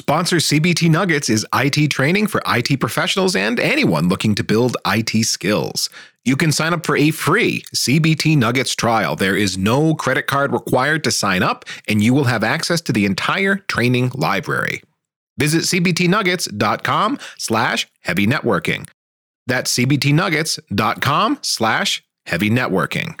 Sponsor CBT Nuggets is IT training for IT professionals and anyone looking to build IT skills. You can sign up for a free CBT Nuggets trial. There is no credit card required to sign up, and you will have access to the entire training library. Visit cbtnuggets.com slash heavy networking. That's cbtnuggets.com slash heavy networking.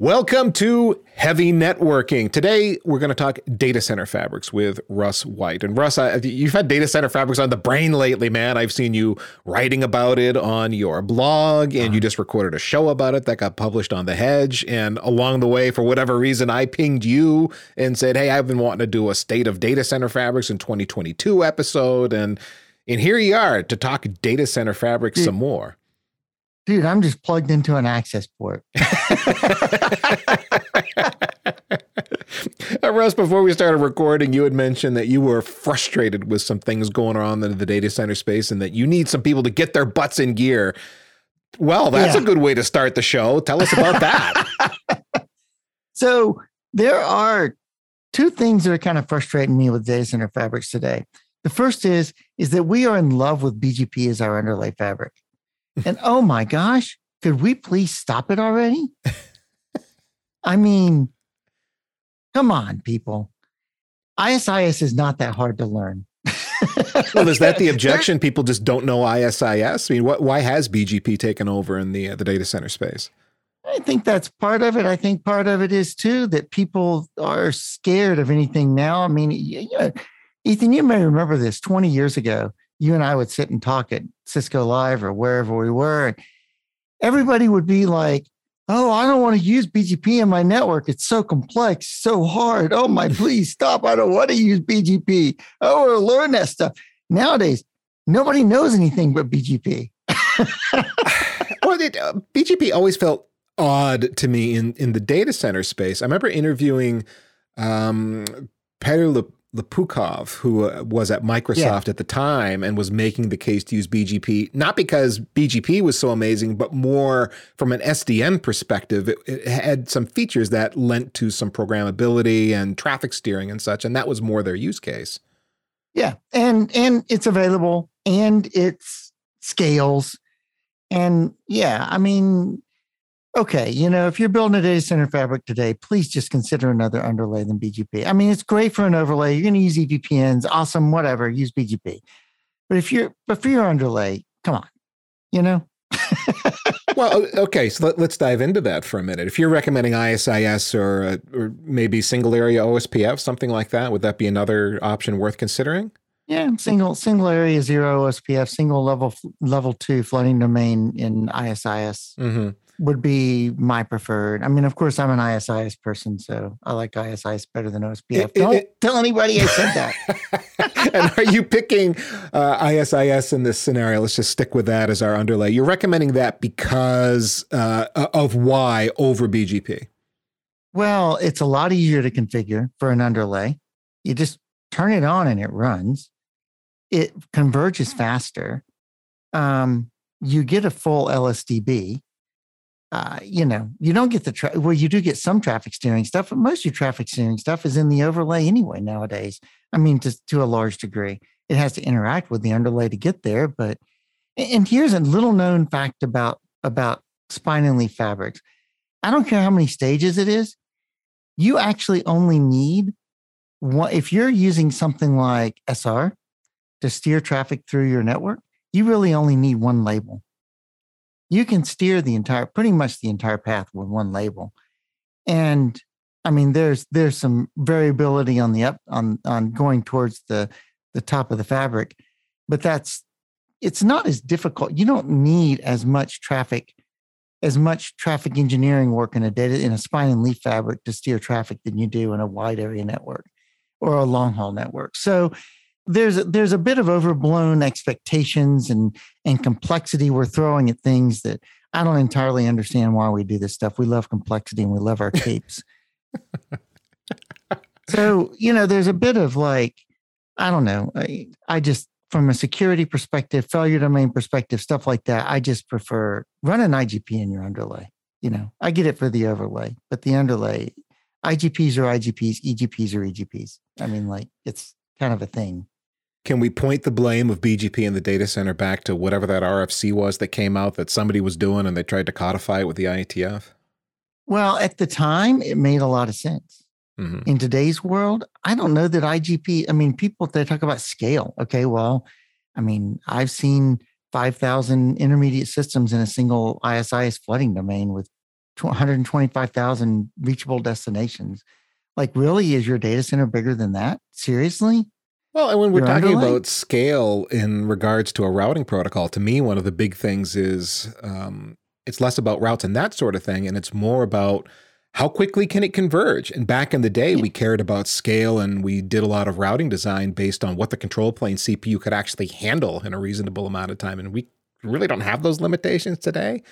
Welcome to Heavy Networking. Today, we're going to talk data center fabrics with Russ White. And Russ, I, you've had data center fabrics on the brain lately, man. I've seen you writing about it on your blog, and you uh-huh. just recorded a show about it that got published on The Hedge. And along the way, for whatever reason, I pinged you and said, Hey, I've been wanting to do a State of Data Center Fabrics in 2022 episode. And, and here you are to talk data center fabrics hmm. some more dude, I'm just plugged into an access port. uh, Russ, before we started recording, you had mentioned that you were frustrated with some things going on in the data center space and that you need some people to get their butts in gear. Well, that's yeah. a good way to start the show. Tell us about that. so, there are two things that are kind of frustrating me with data center fabrics today. The first is is that we are in love with BGP as our underlay fabric. And oh my gosh, could we please stop it already? I mean, come on, people. IS-IS is not that hard to learn. well, is that the objection? People just don't know IS-IS. I mean, what, why has BGP taken over in the uh, the data center space? I think that's part of it. I think part of it is too that people are scared of anything now. I mean, you know, Ethan, you may remember this 20 years ago you and I would sit and talk at Cisco Live or wherever we were. And everybody would be like, Oh, I don't want to use BGP in my network. It's so complex, so hard. Oh my, please stop. I don't want to use BGP. Oh, we'll learn that stuff. Nowadays, nobody knows anything but BGP. well, it, uh, BGP always felt odd to me in, in the data center space. I remember interviewing um, Peter Le, Lapukhov, who uh, was at Microsoft yeah. at the time and was making the case to use BGP, not because BGP was so amazing, but more from an SDN perspective. It, it, had some features that lent to some programmability and traffic steering and such, and that was more their use case. Yeah, and and it's available and it's scales, and yeah, I mean okay, you know, if you're building a data center fabric today, please just consider another underlay than BGP. I mean, it's great for an overlay. You're going to use EVPNs, awesome, whatever. Use BGP. But if you're, but for your underlay, come on, you know. well, okay, so let, us dive into that for a minute. If you're recommending IS-IS or uh, or maybe single area OSPF, something like that, would that be another option worth considering? Yeah, single single area zero OSPF, single level level two flooding domain in IS-IS. Mm-hmm would be my preferred. I mean, of course, I'm an IS-IS person, so I like IS-IS better than OSPF. It, Don't it, tell anybody I said that. and are you picking uh, IS-IS in this scenario? Let's just stick with that as our underlay. You're recommending that because uh, of why over BGP? Well, it's a lot easier to configure for an underlay. You just turn it on and it runs. It converges faster. Um, you get a full LSDB uh, you know, you don't get the tra- well, you do get some traffic steering stuff, but most of your traffic steering stuff is in the overlay anyway nowadays. I mean, to to a large degree, it has to interact with the underlay to get there. But and here's a little known fact about about spine and leaf fabrics. I don't care how many stages it is. You actually only need one. If you're using something like SR to steer traffic through your network, you really only need one label you can steer the entire pretty much the entire path with one label. And i mean there's there's some variability on the up on on going towards the the top of the fabric but that's it's not as difficult. You don't need as much traffic as much traffic engineering work in a data in a spine and leaf fabric to steer traffic than you do in a wide area network or a long haul network. So there's a, there's a bit of overblown expectations and and complexity we're throwing at things that I don't entirely understand why we do this stuff. We love complexity and we love our capes. so you know, there's a bit of like I don't know. I, I just from a security perspective, failure domain perspective, stuff like that. I just prefer run an IGP in your underlay. You know, I get it for the overlay, but the underlay, IGPs are IGPs, EGPs are EGPs. I mean, like it's kind of a thing. Can we point the blame of BGP in the data center back to whatever that RFC was that came out that somebody was doing and they tried to codify it with the IETF? Well, at the time, it made a lot of sense. Mm-hmm. In today's world, I don't know that IGP, I mean, people, they talk about scale. Okay, well, I mean, I've seen 5,000 intermediate systems in a single IS-IS flooding domain with 125,000 reachable destinations. Like, really, is your data center bigger than that? Seriously? Well, and when we're talking about scale in regards to a routing protocol, to me, one of the big things is um, it's less about routes and that sort of thing, and it's more about how quickly can it converge? And back in the day, we cared about scale and we did a lot of routing design based on what the control plane CPU could actually handle in a reasonable amount of time. And we really don't have those limitations today.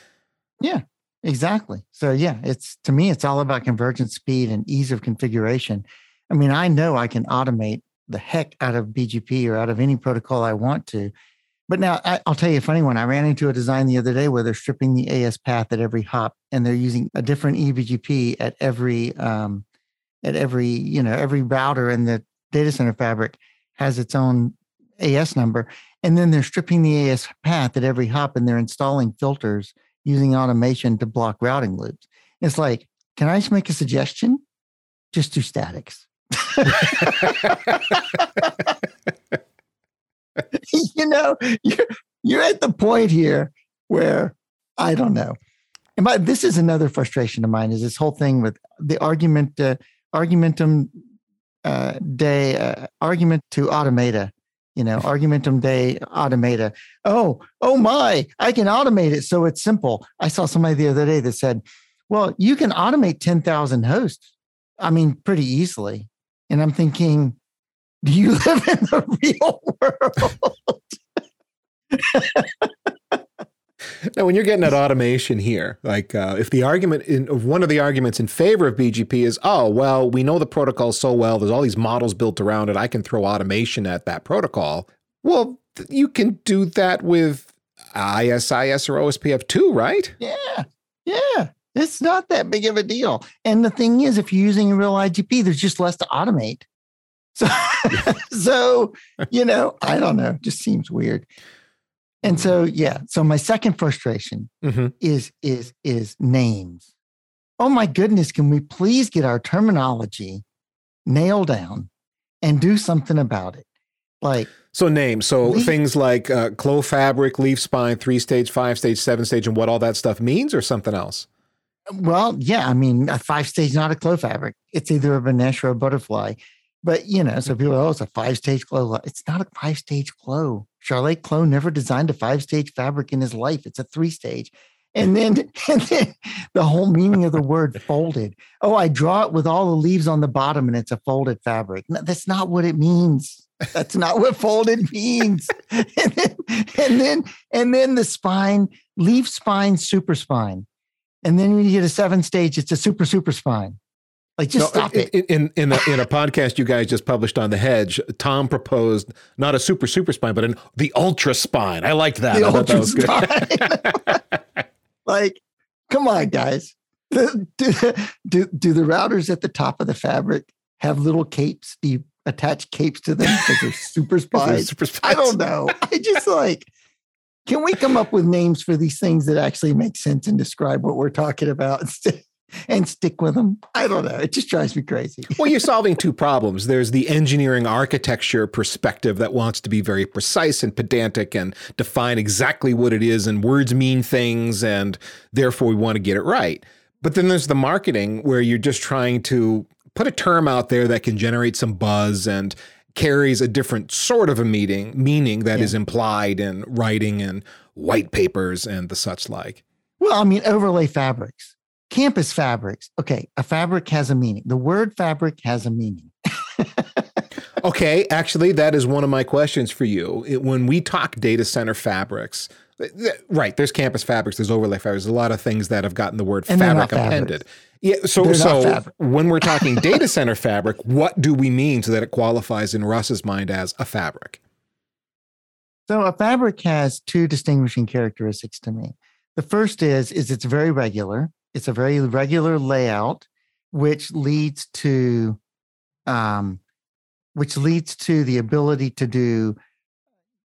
Yeah, exactly. So, yeah, it's to me, it's all about convergence speed and ease of configuration. I mean, I know I can automate the heck out of BGP or out of any protocol I want to. But now I, will tell you a funny one. I ran into a design the other day where they're stripping the AS path at every hop, and they're using a different eBGP at every um, at every you know every router in the data center fabric has its own AS number, and then they're stripping the AS path at every hop, and they're installing filters using automation to block routing loops. It's like, can I just make a suggestion? Just do statics. you know, you're, you're at the point here where I don't know. And my, this is another frustration of mine is this whole thing with the argument, uh, argumentum uh, day, uh, argument to automata, you know, argumentum de automata. Oh, oh my, I can automate it. So it's simple. I saw somebody the other day that said, well, you can automate 10,000 hosts. I mean, pretty easily. And I'm thinking, do you live in the real world? now, when you're getting at automation here, like uh, if the argument in one of the arguments in favor of BGP is, oh, well, we know the protocol so well, there's all these models built around it, I can throw automation at that protocol. Well, you can do that with IS-IS or OSPF too, right? Yeah. Yeah. It's not that big of a deal. And the thing is, if you're using a real IGP, there's just less to automate. So, so you know, I don't know. Just seems weird. And so, yeah. So my second frustration mm-hmm. is is is names. Oh my goodness! Can we please get our terminology nailed down and do something about it? Like so names. So leaf, things like uh, Clos fabric, leaf spine, three stage, five stage, seven stage, and what all that stuff means, or something else. Well, yeah, I mean, a five stage, not a Clos fabric. It's either a Beneš or a butterfly. But you know, so people, mm-hmm. oh, it's a five stage Clos. It's not a five stage Clos. Charlotte Clos never designed a five stage fabric in his life. It's a three stage. And then, and then the whole meaning of the word folded. Oh, I draw it with all the leaves on the bottom and it's a folded fabric. No, that's not what it means. That's not what folded means. and, then, and then, and then the spine, leaf spine, super spine. And then when you get a seven stage, it's a super, super spine. Like just stop it. In in a, in a podcast you guys just published on the hedge, Tom proposed not a super super spine, but an the ultra spine. I liked that. The I ultra that spine. like, come on, guys. Do, do, do the routers at the top of the fabric have little capes? Do you attach capes to them because they're super spines? super spines? I don't know. I just like can we come up with names for these things that actually make sense and describe what we're talking about and stick with them. I don't know. It just drives me crazy. well, you're solving two problems. There's the engineering architecture perspective that wants to be very precise and pedantic and define exactly what it is, and words mean things, and therefore we want to get it right. But then there's the marketing where you're just trying to put a term out there that can generate some buzz and carries a different sort of a meaning meaning that yeah. is implied in writing and white papers and the such like. Well, I mean, overlay fabrics, campus fabrics. Okay, a fabric has a meaning. The word fabric has a meaning. okay, actually, that is one of my questions for you. It, when we talk data center fabrics, right, there's campus fabrics, there's overlay fabrics, there's a lot of things that have gotten the word and fabric appended. Yeah. So, They're so when we're talking data center fabric, what do we mean so that it qualifies in Russ's mind as a fabric? So a fabric has two distinguishing characteristics to me. The first is is it's very regular. It's a very regular layout, which leads to um, which leads to the ability to do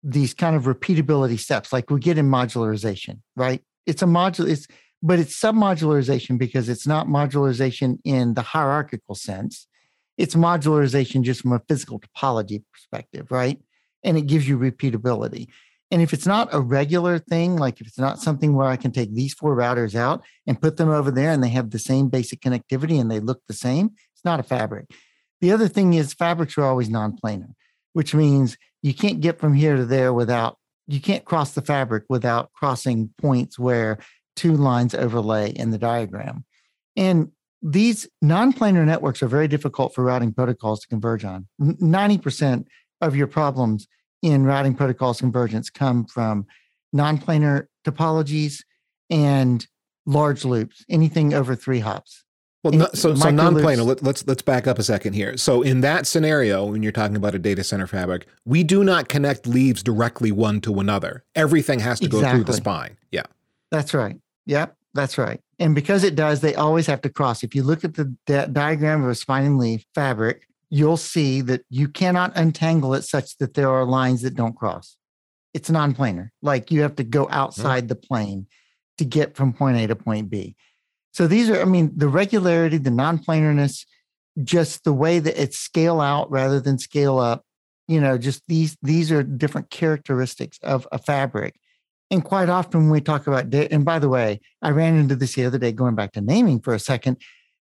these kind of repeatability steps like we get in modularization, right? It's a module, it's but it's submodularization because it's not modularization in the hierarchical sense. It's modularization just from a physical topology perspective, right? And it gives you repeatability. And if it's not a regular thing, like if it's not something where I can take these four routers out and put them over there and they have the same basic connectivity and they look the same, it's not a fabric. The other thing is fabrics are always non-planar, which means you can't get from here to there without you can't cross the fabric without crossing points where two lines overlay in the diagram. And these non-planar networks are very difficult for routing protocols to converge on. 90% of your problems in routing protocols convergence come from non-planar topologies and large loops, anything over three hops. Well, no, so so non-planar. Let, let's let's back up a second here. So in that scenario, when you're talking about a data center fabric, we do not connect leaves directly one to another. Everything has to exactly. go through the spine. Yeah, that's right. Yep, that's right. And because it does, they always have to cross. If you look at the di- diagram of a spine and leaf fabric, you'll see that you cannot untangle it such that there are lines that don't cross. It's non-planar. Like you have to go outside mm-hmm. the plane to get from point A to point B. So these are, I mean, the regularity, the non-planarness, just the way that it's scale out rather than scale up, you know, just these these are different characteristics of a fabric. And quite often when we talk about data, and by the way, I ran into this the other day, going back to naming for a second.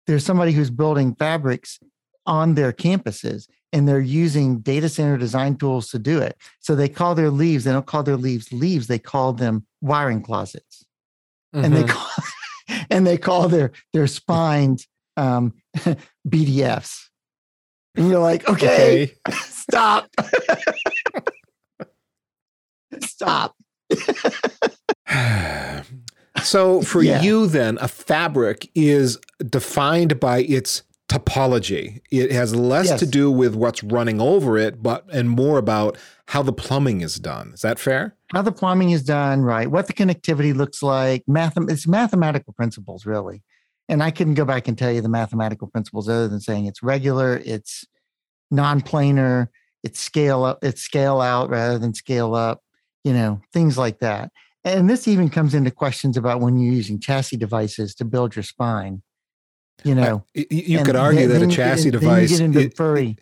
There's somebody who's building fabrics on their campuses and they're using data center design tools to do it. So they call their leaves, they don't call their leaves leaves, they call them wiring closets. Mm-hmm. And they mm-hmm. call and they call their their spines um, BDFs. And you're like, okay, okay. stop. stop. so for yeah. you then a fabric is defined by its topology it has less yes. to do with what's running over it but and more about how the plumbing is done is that fair how the plumbing is done, right? What the connectivity looks like. Math, it's mathematical principles, really. And I couldn't go back and tell you the mathematical principles other than saying it's regular, it's non-planar, it's scale up, it's scale out rather than scale up, you know, things like that. And this even comes into questions about when you're using chassis devices to build your spine. You know, uh, you could argue that a chassis device. Get into furry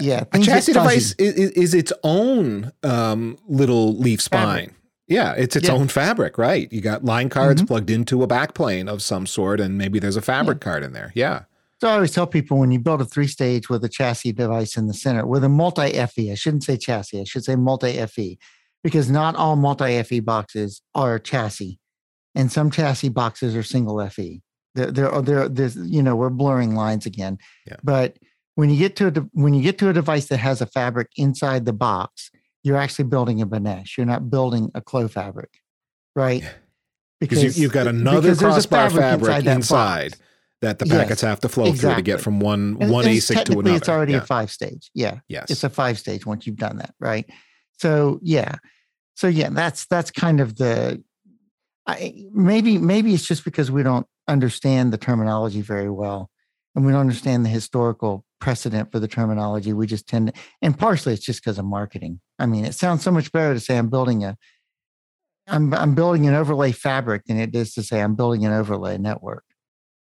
yeah, a chassis device is, is, its own um, little leaf spine. Fabric. Yeah, it's its yeah. own fabric, right? You got line cards mm-hmm. plugged into a backplane of some sort, and maybe there's a fabric yeah. card in there. Yeah. So I always tell people when you build a three stage with a chassis device in the center, with a multi FE, I shouldn't say chassis, I should say multi FE, because not all multi FE boxes are chassis, and some chassis boxes are single FE. There, there, there, there's, you know, we're blurring lines again, yeah. but when you get to a when you get to a device that has a fabric inside the box, you're actually building a Beneš. You're not building a Clos-Fabric, right? Because you, have got another crossbar fabric, fabric inside, inside that, the packets yes, have to flow exactly. through to get from one and one ASIC to another. It's already yeah. a five stage. Yeah. Yes. It's a five stage once you've done that, right? So yeah. So yeah, that's that's kind of the I, maybe maybe it's just because we don't understand the terminology very well and we don't understand the historical precedent for the terminology. We just tend to, and partially it's just because of marketing. I mean, it sounds so much better to say I'm building a, I'm I'm building an overlay fabric than it is to say I'm building an overlay network.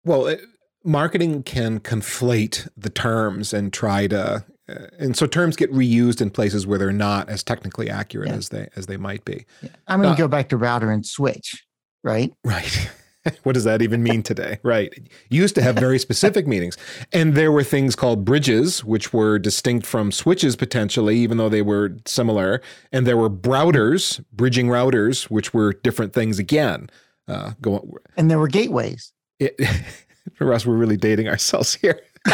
Well, it, marketing can conflate the terms and try to, uh, and so terms get reused in places where they're not as technically accurate yeah. as they as they might be. Yeah. I'm going to uh, go back to router and switch, right? Right. what does that even mean today? Right. Used to have very specific meanings. And there were things called bridges, which were distinct from switches potentially, even though they were similar. And there were routers, bridging routers, which were different things again. Uh, go, and there were gateways. It, for us, we're really dating ourselves here.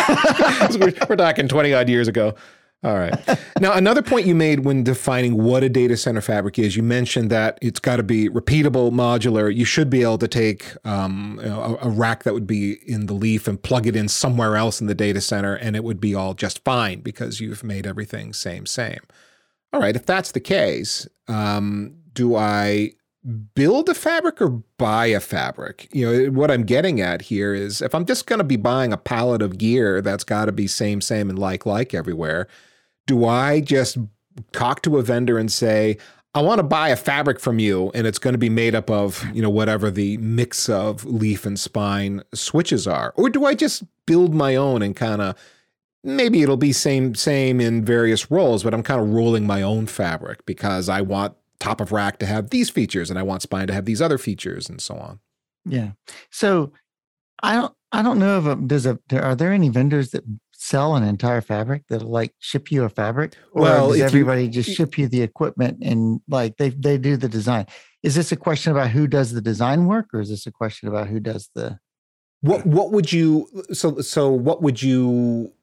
we're, we're talking 20 odd years ago. All right. now, another point you made when defining what a data center fabric is, you mentioned that it's got to be repeatable, modular. You should be able to take um, you know, a, a, rack that would be in the leaf and plug it in somewhere else in the data center, and it would be all just fine because you've made everything same, same. All right. If that's the case, um, do I build a fabric or buy a fabric? You know, what I'm getting at here is if I'm just going to be buying a pallet of gear that's got to be same, same, and like, like everywhere, do I just talk to a vendor and say, I want to buy a fabric from you and it's going to be made up of, you know, whatever the mix of leaf and spine switches are? Or do I just build my own and kind of maybe it'll be same same in various roles, but I'm kind of rolling my own fabric because I want top of rack to have these features and I want spine to have these other features and so on. Yeah. So I don't I don't know if a, does a are there any vendors that sell an entire fabric that'll like ship you a fabric or well, does everybody you, just ship you the equipment and like they they do the design? Is this a question about who does the design work or is this a question about who does the what what would you so so what would you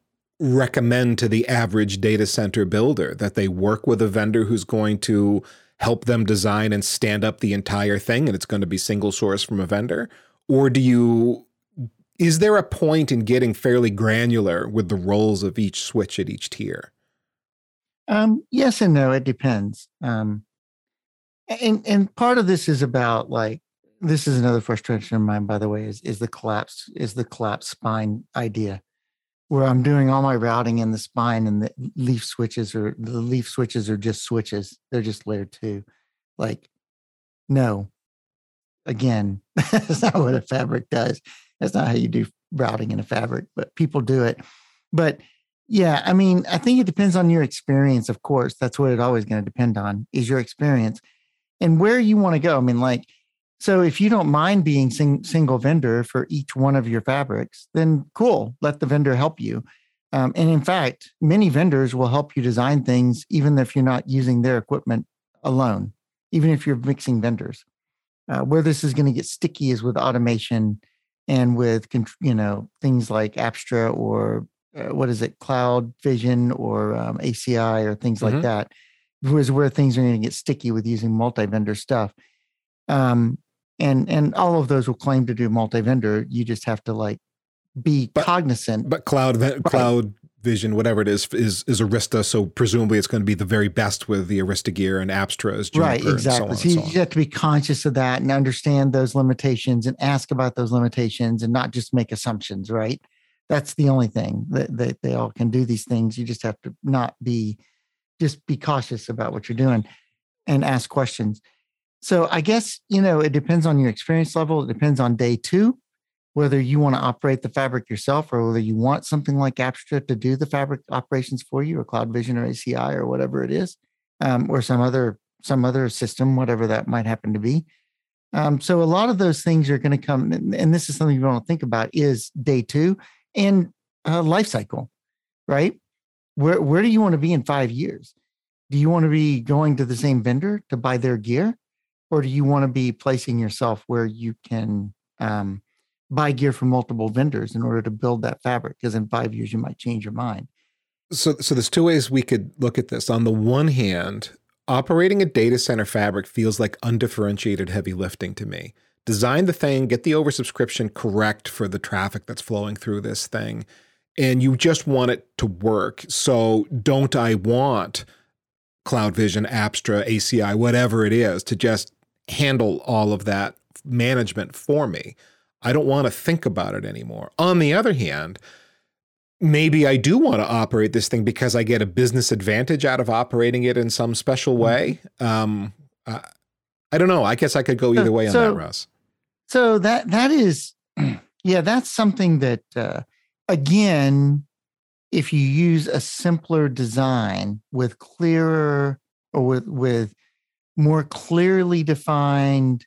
recommend to the average data center builder? That they work with a vendor who's going to help them design and stand up the entire thing and it's going to be single source from a vendor? Or do you is there a point in getting fairly granular with the roles of each switch at each tier? Um, yes and no. It depends. Um, and and part of this is about like this is another frustration of mine, by the way, is is the collapse is the collapse spine idea, where I'm doing all my routing in the spine and the leaf switches or the leaf switches are just switches. They're just layer two. Like, no. Again, that's not what a fabric does. That's not how you do routing in a fabric, but people do it. But yeah, I mean, I think it depends on your experience, of course. That's what it always going to depend on is your experience and where you want to go. I mean, like, so if you don't mind being sing, single vendor for each one of your fabrics, then cool, let the vendor help you. Um, and in fact, many vendors will help you design things even if you're not using their equipment alone, even if you're mixing vendors. Uh, where this is going to get sticky is with automation and with you know things like Apstra or uh, what is it, Cloud Vision or um, ACI or things mm-hmm. like that, was where things are going to get sticky with using multi-vendor stuff. Um, and and all of those will claim to do multi-vendor. You just have to like be but, cognizant. But cloud right. cloud Vision, whatever it is, is is Arista. So presumably, it's going to be the very best with the Arista gear and Apstra as Juniper right. Exactly. So, so, you, so have to be conscious of that and understand those limitations and ask about those limitations and not just make assumptions. Right. That's the only thing that, that they all can do these things. You just have to not be, just be cautious about what you're doing, and ask questions. So I guess you know it depends on your experience level. It depends on day two whether you want to operate the fabric yourself or whether you want something like Apstra to do the fabric operations for you or CloudVision or ACI or whatever it is, um, or some other some other system, whatever that might happen to be. Um, so a lot of those things are going to come, and this is something you want to think about is day two and uh, life cycle, right? Where where do you want to be in five years? Do you want to be going to the same vendor to buy their gear, or do you want to be placing yourself where you can um, buy gear from multiple vendors in order to build that fabric because in five years you might change your mind. So so there's two ways we could look at this. On the one hand operating a data center fabric feels like undifferentiated heavy lifting to me. Design the thing get the oversubscription correct for the traffic that's flowing through this thing and you just want it to work. So don't i want CloudVision apstra aci whatever it is to just handle all of that management for me I don't want to think about it anymore. On the other hand, maybe I do want to operate this thing because I get a business advantage out of operating it in some special way. Mm-hmm. Um, I, I don't know. I guess I could go either way on so, that, Russ. So that that is, yeah, that's something that uh, again, if you use a simpler design with clearer or with with more clearly defined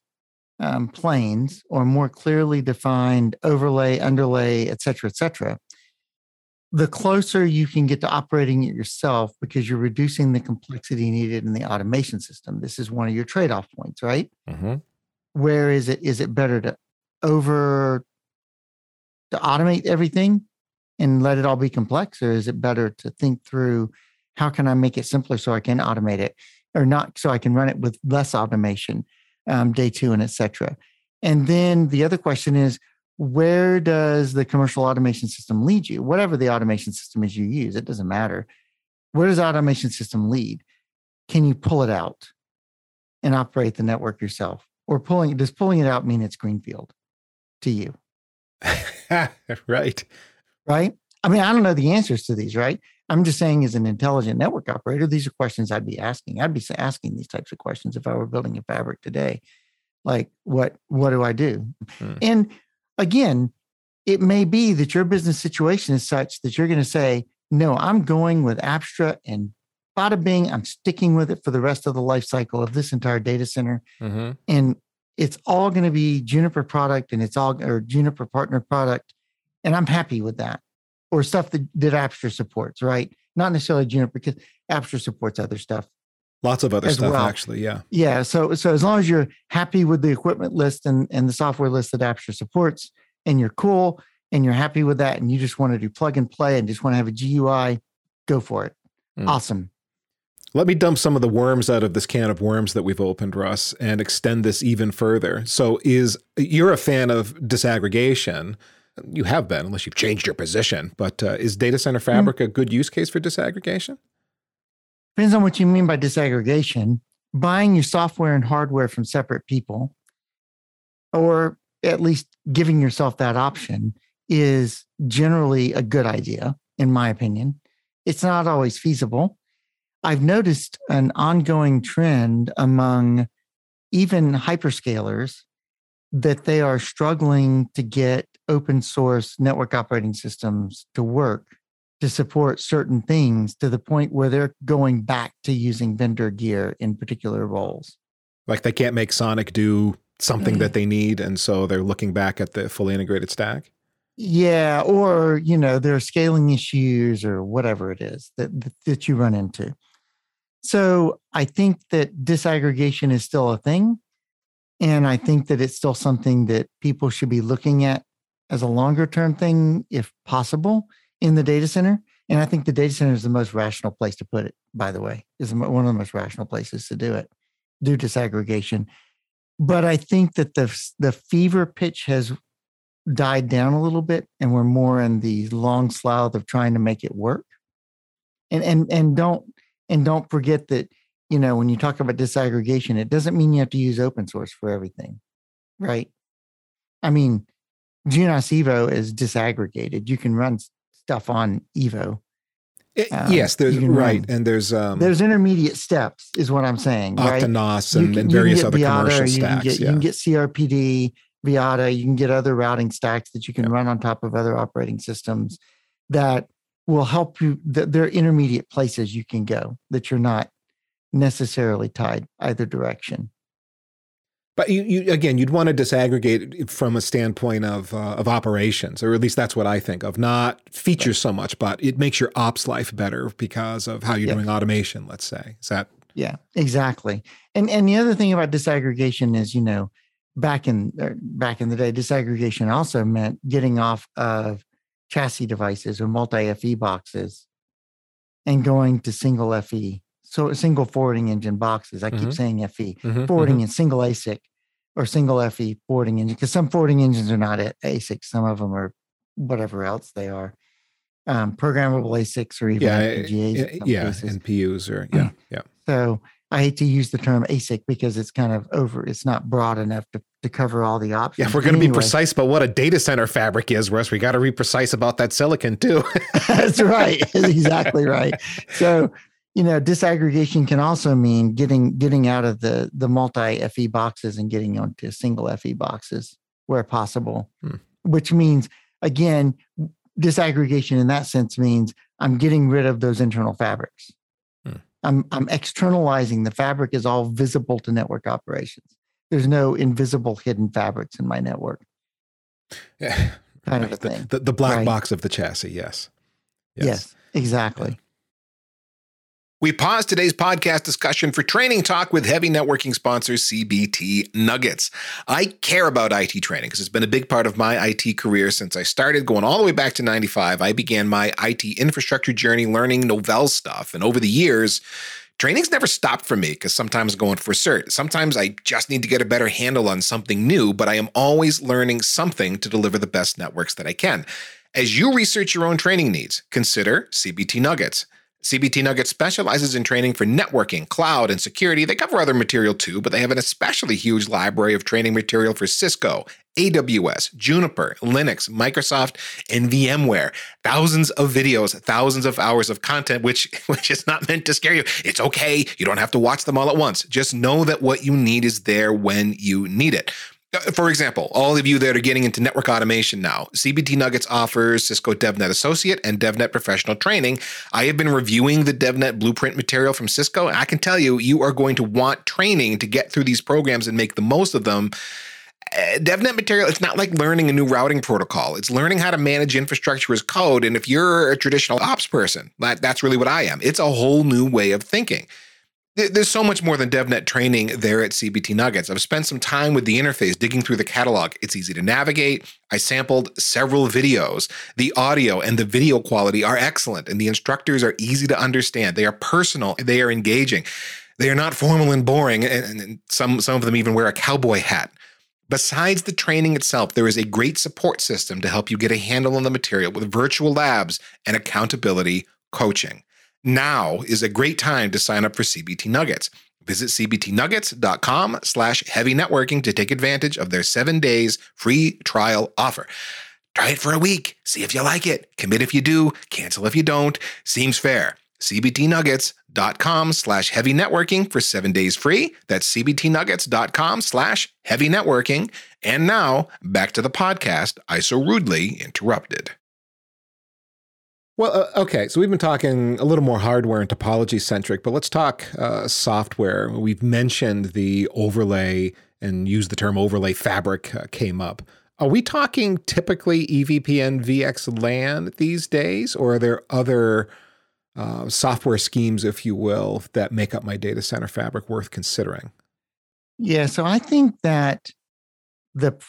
um, planes or more clearly defined overlay, underlay, et cetera, et cetera, the closer you can get to operating it yourself because you're reducing the complexity needed in the automation system. This is one of your trade off points, right? Mm-hmm. Where is it? Is it better to over to automate everything and let it all be complex, or is it better to think through how can I make it simpler so I can automate it, or not so I can run it with less automation? Um, day two, and etc. And then the other question is, where does the commercial automation system lead you? Whatever the automation system is you use, it doesn't matter. Where does the automation system lead? Can you pull it out? and operate the network yourself? Or pulling does pulling it out mean it's greenfield to you? right. Right. I mean, I don't know the answers to these, right? I'm just saying, as an intelligent network operator, these are questions I'd be asking. I'd be asking these types of questions if I were building a fabric today. Like, what what do I do? Hmm. And again, it may be that your business situation is such that you're going to say, no, I'm going with Apstra and bada bing, I'm sticking with it for the rest of the life cycle of this entire data center. Mm-hmm. And it's all going to be Juniper product and it's all or Juniper partner product. And I'm happy with that. Or stuff that, that Apstra supports, right? Not necessarily Juniper because Apstra supports other stuff. Lots of other stuff, well. actually. Yeah. Yeah. So so as long as you're happy with the equipment list and, and the software list that Apstra supports, and you're cool and you're happy with that, and you just want to do plug and play and just want to have a GUI, go for it. Mm. Awesome. Let me dump some of the worms out of this can of worms that we've opened, Russ, and extend this even further. So, is you're a fan of disaggregation? You have been, unless you've changed your position. But uh, is Data Center mm-hmm. Fabric mm-hmm. a good use case for disaggregation? Depends on what you mean by disaggregation. Buying your software and hardware from separate people, or at least giving yourself that option, is generally a good idea, in my opinion. It's not always feasible I've noticed an ongoing trend among even hyperscalers that they are struggling to get open source network operating systems to work to support certain things to the point where they're going back to using vendor gear in particular roles. Like they can't make SONiC do something that mm-hmm. they need. And so they're looking back at the fully integrated stack. Yeah. Or, you know, there are scaling issues or whatever it is that, that you run into. So I think that disaggregation is still a thing. And I think that it's still something that people should be looking at as a longer term thing, if possible, in the data center. And I think the data center is the most rational place to put it, by the way, is one of the most rational places to do it, do disaggregation. But I think that the, the fever pitch has died down a little bit and we're more in the long slough of trying to make it work. And and and don't and don't forget that, you know, when you talk about disaggregation, it doesn't mean you have to use open source for everything, right? I mean, Junos Evo is disaggregated. You can run stuff on Evo. It, um, yes, there's right, run, and there's um, there's intermediate steps, is what I'm saying. OcNOS right? and, can, and various other Vyatta, commercial stacks. You can, get, yeah. you can get CRPD, Vyatta. You can get other routing stacks that you can yeah. run on top of other operating systems that will help you. That There are intermediate places you can go that you're not necessarily tied either direction. But you, you, again, you'd want to disaggregate from a standpoint of uh, of operations, or at least that's what I think of. Not features so much, but it makes your ops life better because of how you're doing automation. Let's say is that. Yeah, exactly. And and the other thing about disaggregation is, you know, back in er, back in the day, disaggregation also meant getting off of chassis devices or multi FE boxes and going to single FE. So single forwarding engine boxes. I mm-hmm. keep saying FE, mm-hmm, forwarding mm-hmm. in single ASIC or single FE forwarding engine because some forwarding engines are not at ASIC. Some of them are whatever else they are. Um, programmable ASICs or even yeah, FPGAs. Yeah, cases. NPUs or yeah, yeah. So I hate to use the term ASIC because it's kind of over. It's not broad enough to, to cover all the options. Yeah, if we're going to anyway, be precise about what a data center fabric is, Russ, we got to be precise about that silicon too. That's right. exactly right. So, you know, disaggregation can also mean getting getting out of the the multi FE boxes and getting onto single FE boxes where possible. Hmm. Which means again, disaggregation in that sense means I'm getting rid of those internal fabrics. I'm, I'm externalizing the fabric is all visible to network operations. There's no invisible hidden fabrics in my network. Yeah. Kind of a thing. The, the black right? box of the chassis, yes. Yes, yes exactly. Yeah. We pause today's podcast discussion for training talk with heavy networking sponsor CBT Nuggets. I care about IT training because it's been a big part of my IT career since I started going all the way back to 95. I began my IT infrastructure journey learning Novell stuff. And over the years, training's never stopped for me because sometimes I'm going for cert. Sometimes I just need to get a better handle on something new, but I am always learning something to deliver the best networks that I can. As you research your own training needs, consider CBT Nuggets. CBT Nuggets specializes in training for networking, cloud, and security. They cover other material too, but they have an especially huge library of training material for Cisco, AWS, Juniper, Linux, Microsoft, and VMware. Thousands of videos, thousands of hours of content, which, which is not meant to scare you. It's okay. You don't have to watch them all at once. Just know that what you need is there when you need it. Uh, for example, all of you that are getting into network automation now, CBT Nuggets offers Cisco DevNet Associate and DevNet Professional training. I have been reviewing the DevNet blueprint material from Cisco, and I can tell you, you are going to want training to get through these programs and make the most of them. Uh, DevNet material, it's not like learning a new routing protocol. It's learning how to manage infrastructure as code. And if you're a traditional ops person, that, that's really what I am. It's a whole new way of thinking. There's so much more than DevNet training there at CBT Nuggets. I've spent some time with the interface, digging through the catalog. It's easy to navigate. I sampled several videos. The audio and the video quality are excellent, and the instructors are easy to understand. They are personal, they are engaging. They are not formal and boring, and some, some of them even wear a cowboy hat. Besides the training itself, there is a great support system to help you get a handle on the material with virtual labs and accountability coaching. Now is a great time to sign up for CBT Nuggets. Visit cbtnuggets.com slash heavy networking to take advantage of their seven days free trial offer. Try it for a week. See if you like it. Commit if you do. Cancel if you don't. Seems fair. cbtnuggets.com slash heavy networking for seven days free. That's cbtnuggets.com slash heavy networking. And now back to the podcast I so rudely interrupted. Well, uh, okay. So we've been talking a little more hardware and topology centric, but let's talk uh, software. We've mentioned the overlay and use the term overlay fabric uh, came up. Are we talking typically EVPN VXLAN these days, or are there other uh, software schemes, if you will, that make up my data center fabric worth considering? Yeah. So I think that the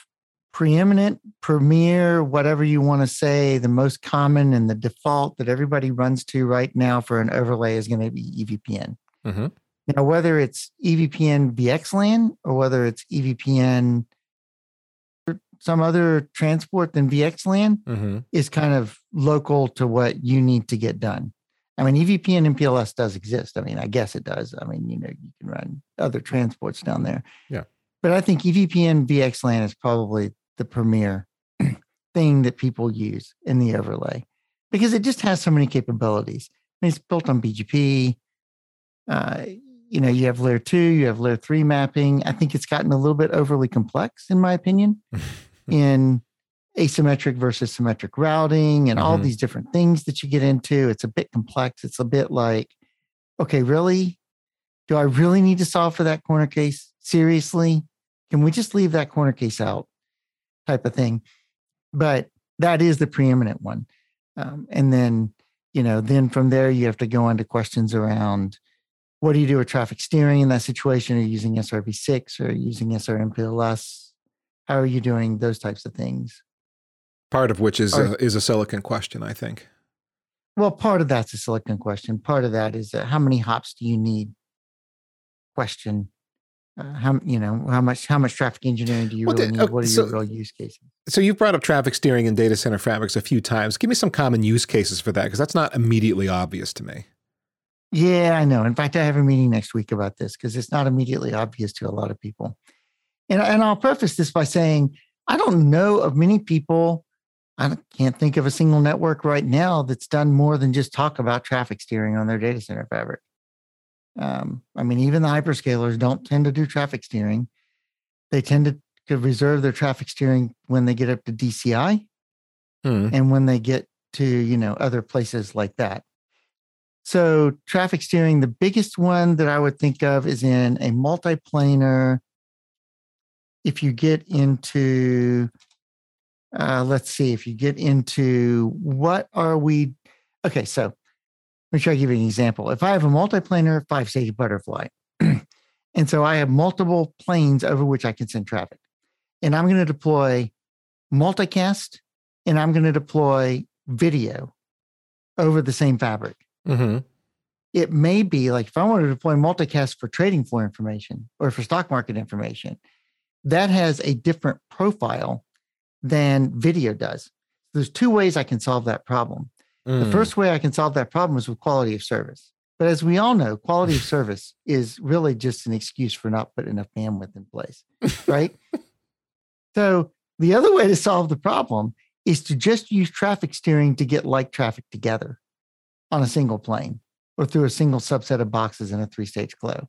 preeminent, premier, whatever you want to say, the most common and the default that everybody runs to right now for an overlay is going to be EVPN. Mm-hmm. Now, whether it's EVPN VXLAN or whether it's EVPN some other transport than VXLAN mm-hmm. is kind of local to what you need to get done. I mean, EVPN and MPLS does exist. I mean, I guess it does. I mean, you know, you can run other transports down there. Yeah. But I think EVPN VXLAN is probably the premier thing that people use in the overlay because it just has so many capabilities. I mean, it's built on BGP. Uh, you know, you have layer two, you have layer three mapping. I think it's gotten a little bit overly complex, in my opinion, in asymmetric versus symmetric routing and mm-hmm. all these different things that you get into. It's a bit complex. It's a bit like, okay, really? Do I really need to solve for that corner case? Seriously? Can we just leave that corner case out? Type of thing. But that is the preeminent one. Um, and then, you know, then from there, you have to go into questions around what do you do with traffic steering in that situation? Are you using SRv6 or using SRMPLS? How are you doing those types of things? Part of which is a, is a silicon question, I think. Well, part of that's a silicon question. Part of that is uh, how many hops do you need? Question uh, how you know how much how much traffic engineering do you well, really need? what are so, your real use cases? So you've brought up traffic steering and data center fabrics a few times. Give me some common use cases for that because that's not immediately obvious to me. Yeah, I know. In fact, I have a meeting next week about this because it's not immediately obvious to a lot of people. And and I'll preface this by saying I don't know of many people. I can't think of a single network right now that's done more than just talk about traffic steering on their data center fabric. Um, I mean, even the hyperscalers don't tend to do traffic steering. They tend to, to reserve their traffic steering when they get up to DCI hmm. and when they get to, you know, other places like that. So traffic steering, the biggest one that I would think of is in a multiplanar. If you get into, uh, let's see, if you get into what are we, okay, so let me try to give you an example. If I have a multiplanar five stage butterfly, and so I have multiple planes over which I can send traffic, and I'm going to deploy multicast and I'm going to deploy video over the same fabric. Mm-hmm. It may be like if I want to deploy multicast for trading floor information or for stock market information, that has a different profile than video does. There's two ways I can solve that problem. The Mm. first way I can solve that problem is with quality of service. But as we all know, quality of service is really just an excuse for not putting enough bandwidth in place, right? so the other way to solve the problem is to just use traffic steering to get like traffic together on a single plane or through a single subset of boxes in a three-stage Clos.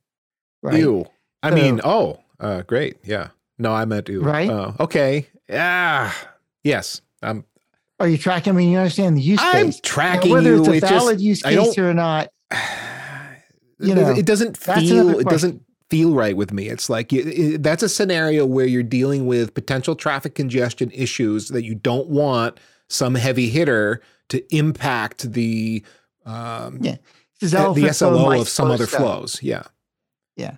Right. Ew. I So- mean, oh, uh, great. Yeah. No, I meant ew. Right? Oh, okay. Yeah. Yes. I'm. Are you tracking? I mean, you understand the use I'm case. Now, tracking whether you. it's a valid just, use case or not, You it, know, it doesn't feel. It doesn't feel right with me. It's like you, it, that's a scenario where you're dealing with potential traffic congestion issues that you don't want some heavy hitter to impact the um, Yeah, the flow, SLO of some other stuff. flows. Yeah, yeah,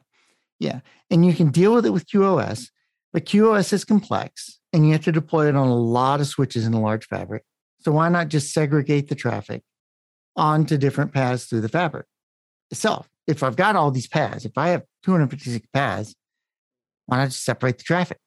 yeah. and you can deal with it with QoS, but QoS is complex and you have to deploy it on a lot of switches in a large fabric. So why not just segregate the traffic onto different paths through the fabric itself? If I've got all these paths, if I have 256 paths, why not just separate the traffic?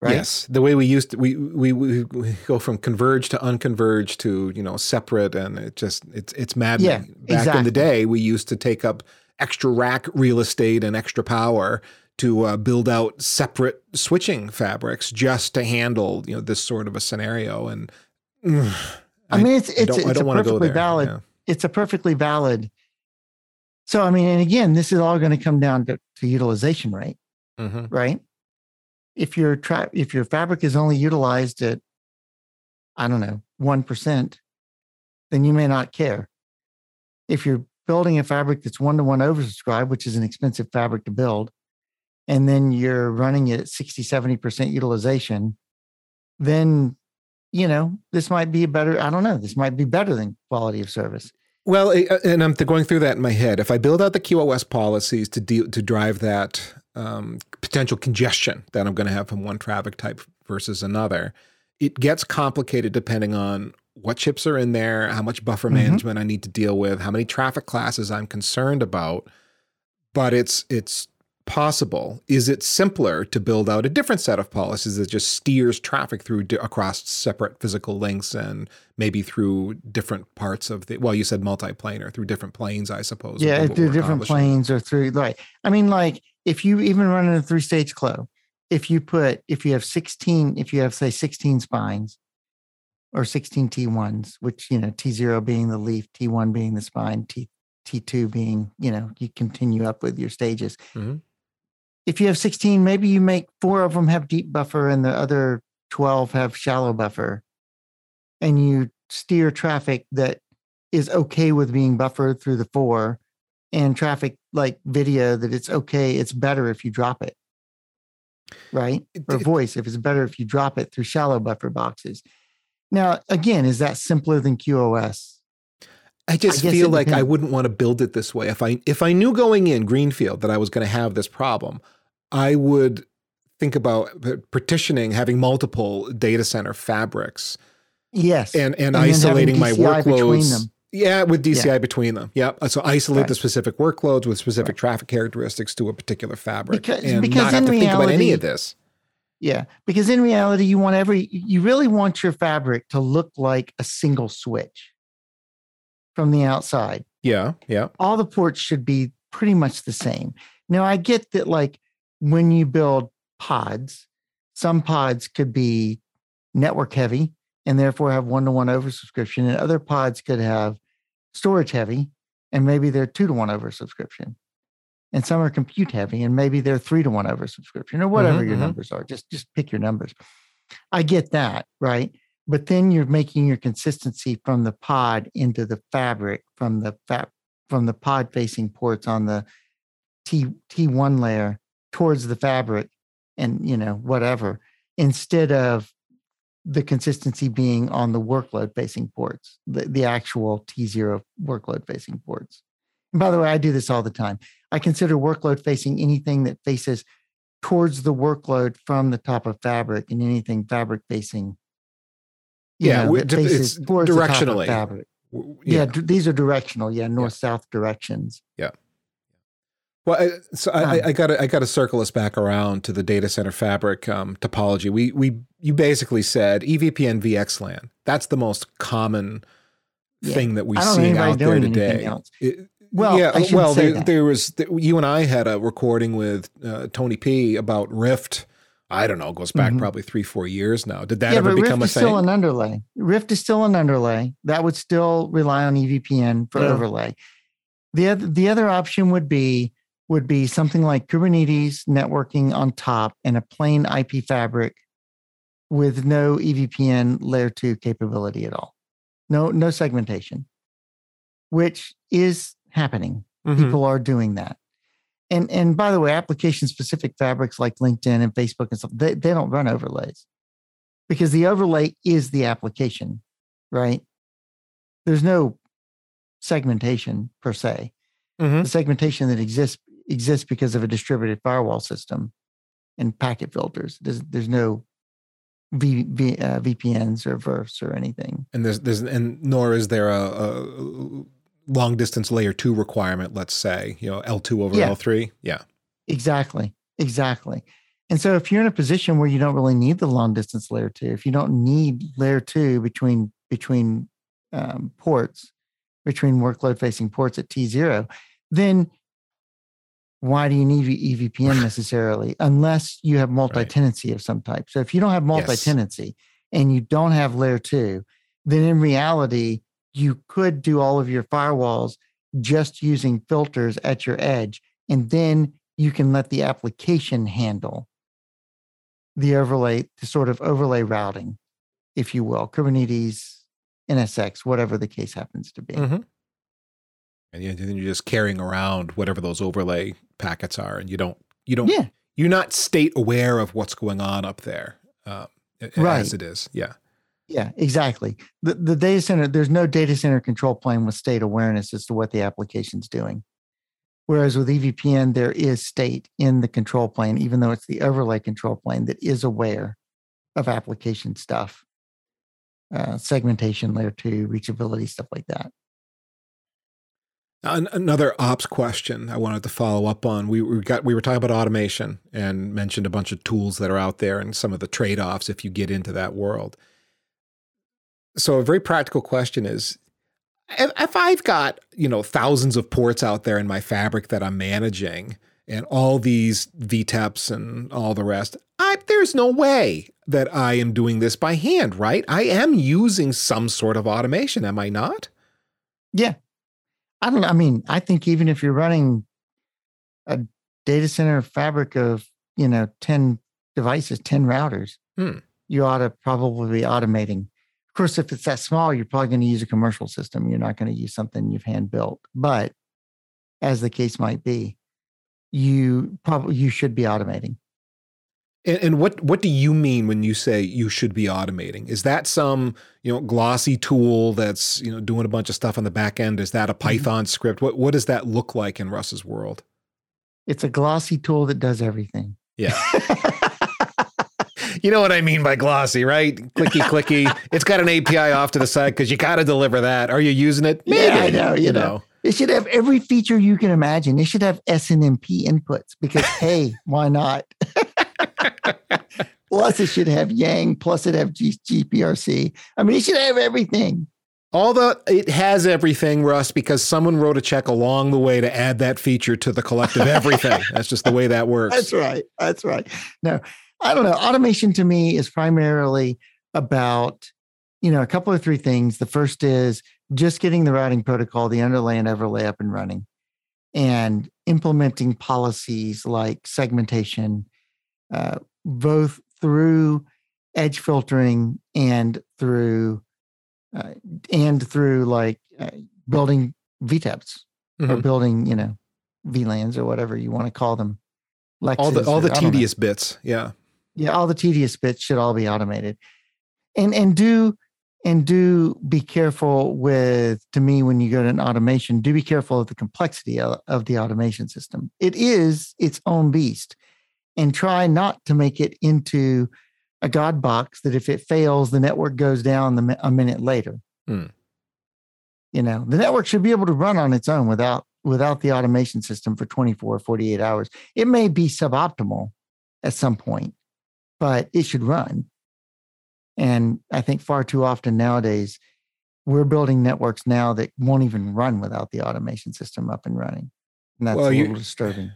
Right? Yes, the way we used to, we, we we go from converge to unconverge to you know separate, and it just it's it's maddening. Yeah, Back in the day, we used to take up extra rack real estate and extra power to uh, build out separate switching fabrics just to handle you know this sort of a scenario. And mm, I mean, it's I it's, it's a perfectly valid Yeah. it's a perfectly valid. So I mean, and again, this is all going to come down to, to utilization rate. Mhm. right? If your tra- if your fabric is only utilized at, I don't know, one percent, then you may not care. If you're building a fabric that's one to one oversubscribed, which is an expensive fabric to build, and then you're running it at 60, 70% utilization, then you know, this might be a better, I don't know, this might be better than quality of service. Well, eh, uh, and I'm going through that in my head. If I build out the QoS policies to deal to drive that um, potential congestion that I'm going to have from one traffic type versus another, it gets complicated depending on what chips are in there, how much buffer Mhm. management I need to deal with, how many traffic classes I'm concerned about. But it's it's possible. Is it simpler to build out a different set of policies that just steers traffic through across separate physical links and maybe through different parts of the well you said multiplanar through different planes i suppose yeah, through different planes or through like I mean, like if you even run in a three stage Clos, if you put if you have 16, if you have say 16 spines or 16 T1s, which you know, T0 being the leaf, T1 being the spine, T T2 being, you know, you continue up with your stages. Mhm. If you have 16, maybe you make four of them have deep buffer and the other 12 have shallow buffer. And you steer traffic that is okay with being buffered through the four and traffic like video that it's okay, it's better if you drop it. Right? Or voice, if it's better if you drop it through shallow buffer boxes. Now, again, is that simpler than QoS? I just guess feel like I wouldn't want to build it this way. If I if I knew going in Greenfield that I was going to have this problem, I would think about partitioning, having multiple data center fabrics, Yes. and and, having isolating my workloads. Yeah, with DCI between them. Yeah. Uh, so isolate Right. the specific workloads with specific traffic characteristics to a particular fabric, Because- and because not have to think about any of this. Yeah, because in reality, you want every you really want your fabric to look like a single switch from the outside. Yeah, yeah. All the ports should be pretty much the same. Now, I get that, like when you build pods, some pods could be network heavy and therefore have one to one oversubscription, and other pods could have storage heavy and maybe they're two to one oversubscription. And some are compute heavy and maybe they're three to one oversubscription or whatever Mhm, your mhm. numbers are. Just just pick your numbers. I get that, right? But then you're making your consistency from the pod into the fabric, from the fa- from the pod facing ports on the T T1 layer towards the fabric and you know whatever instead of the consistency being on the workload facing ports, the, the actual T0 workload facing ports. And by the way, I do this all the time. I consider workload facing anything that faces towards the workload from the top of fabric and anything fabric facing. Yeah, know, faces it's towards the top of directionally. fabric. Yeah, d- these are directional. Yeah, north south directions. Well, I, so I, I- Um, I got to I got to circle us back around to the data center fabric um, topology. We we you basically said EVPN VXLAN. That's the most common Yeah. thing that we see out there today. It- Well, yeah, well, there, there was you and I had a recording with uh, Tony P about Rift. I don't know, goes back Mhm. probably three, four years now. Did that yeah, ever but become Rift a is still an underlay. Rift is still an underlay. That would still rely on EVPN for Yeah. overlay. The other the other option would be would be something like Kubernetes networking on top and a plain IP fabric with no EVPN layer two capability at all. No, no segmentation, which is happening. Mhm. People are doing that. And and by the way, application specific fabrics like LinkedIn and Facebook and stuff, they, they don't run overlays because the overlay is the application, right? There's no segmentation per se. Mhm. The segmentation that exists exists because of a distributed firewall system and packet filters. There's there's no v, v, uh, VPNs or VERFs or anything. And there's there's and nor is there a, a long distance layer two requirement. Let's say you know L two over Yeah. L three. Yeah. Exactly. Exactly. And so if you're in a position where you don't really need the long distance layer two, if you don't need layer two between between um, ports, between workload facing ports at T0, then why do you need EVPN necessarily unless you have multi-tenancy of some type? So if you don't have multi-tenancy and you don't have layer two, then in reality, you could do all of your firewalls just using filters at your edge. And then you can let the application handle the overlay, the sort of overlay routing, if you will, Kubernetes, NSX, whatever the case happens to be. Mhm. And then you're just carrying around whatever those overlay packets are, and you don't you don't Yeah, you're not state aware of what's going on up there. Um, Right. as it is. Yeah. yeah, exactly. The, the data center, there's no data center control plane with state awareness as to what the application's doing. Whereas with EVPN, there is state in the control plane, even though it's the overlay control plane that is aware of application stuff, uh, segmentation, layer two, reachability, stuff like that. An- another ops question I wanted to follow up on. We, we got we were talking about automation and mentioned a bunch of tools that are out there and some of the trade offs if you get into that world. So a very practical question is if, I've got you know thousands of ports out there in my fabric that I'm managing and all these VTEPs and all the rest, I, there's no way that I am doing this by hand, right? I am using some sort of automation, am I not? Yeah. I don't know. I mean, I think even if you're running a data center fabric of, you know, 10 devices, 10 routers, Hmm. you ought to probably be automating. Of course, if it's that small, you're probably going to use a commercial system. You're not going to use something you've hand built. But as the case might be, you probably you should be automating. And, and what what do you mean when you say you should be automating? Is that some you know glossy tool that's you know doing a bunch of stuff on the back end? Is that a mm-hmm. Python script? What what does that look like in Russ's world? It's a glossy tool that does everything. Yeah, you know what I mean by glossy, right? Clicky clicky. it's got an API off to the side because you got to deliver that. Are you using it? Yeah, I know, you know. It should have every feature you can imagine. It should have SNMP inputs because, hey, why not? plus, it should have Yang. Plus, it have G- GPRC. I mean, it should have everything. All the it has everything, Russ, because someone wrote a check along the way to add that feature to the collective everything. That's just the way that works. That's right. That's right. No, I don't know. Automation to me is primarily about, you know, a couple of three things. The first is just getting the routing protocol, the underlay and overlay up and running, and implementing policies like segmentation, uh, both through edge filtering and through uh, and through like uh, building VTEPs or Mhm. building, you know, VLANs or whatever you want to call them. All the all or- the tedious bits. Yeah. Yeah, all the tedious bits should all be automated. And and do and do be careful with to me when you go to an automation, do be careful of the complexity of, of the automation system. It is its own beast. And try not to make it into a god box that if it fails, the network goes down the, a minute later. Hmm. You know, the network should be able to run on its own without without the automation system for 24 or 48 hours. It may be suboptimal at some point, but it should run. And I think far too often nowadays, we're building networks now that won't even run without the automation system up and running. And that's Well, a you- little disturbing.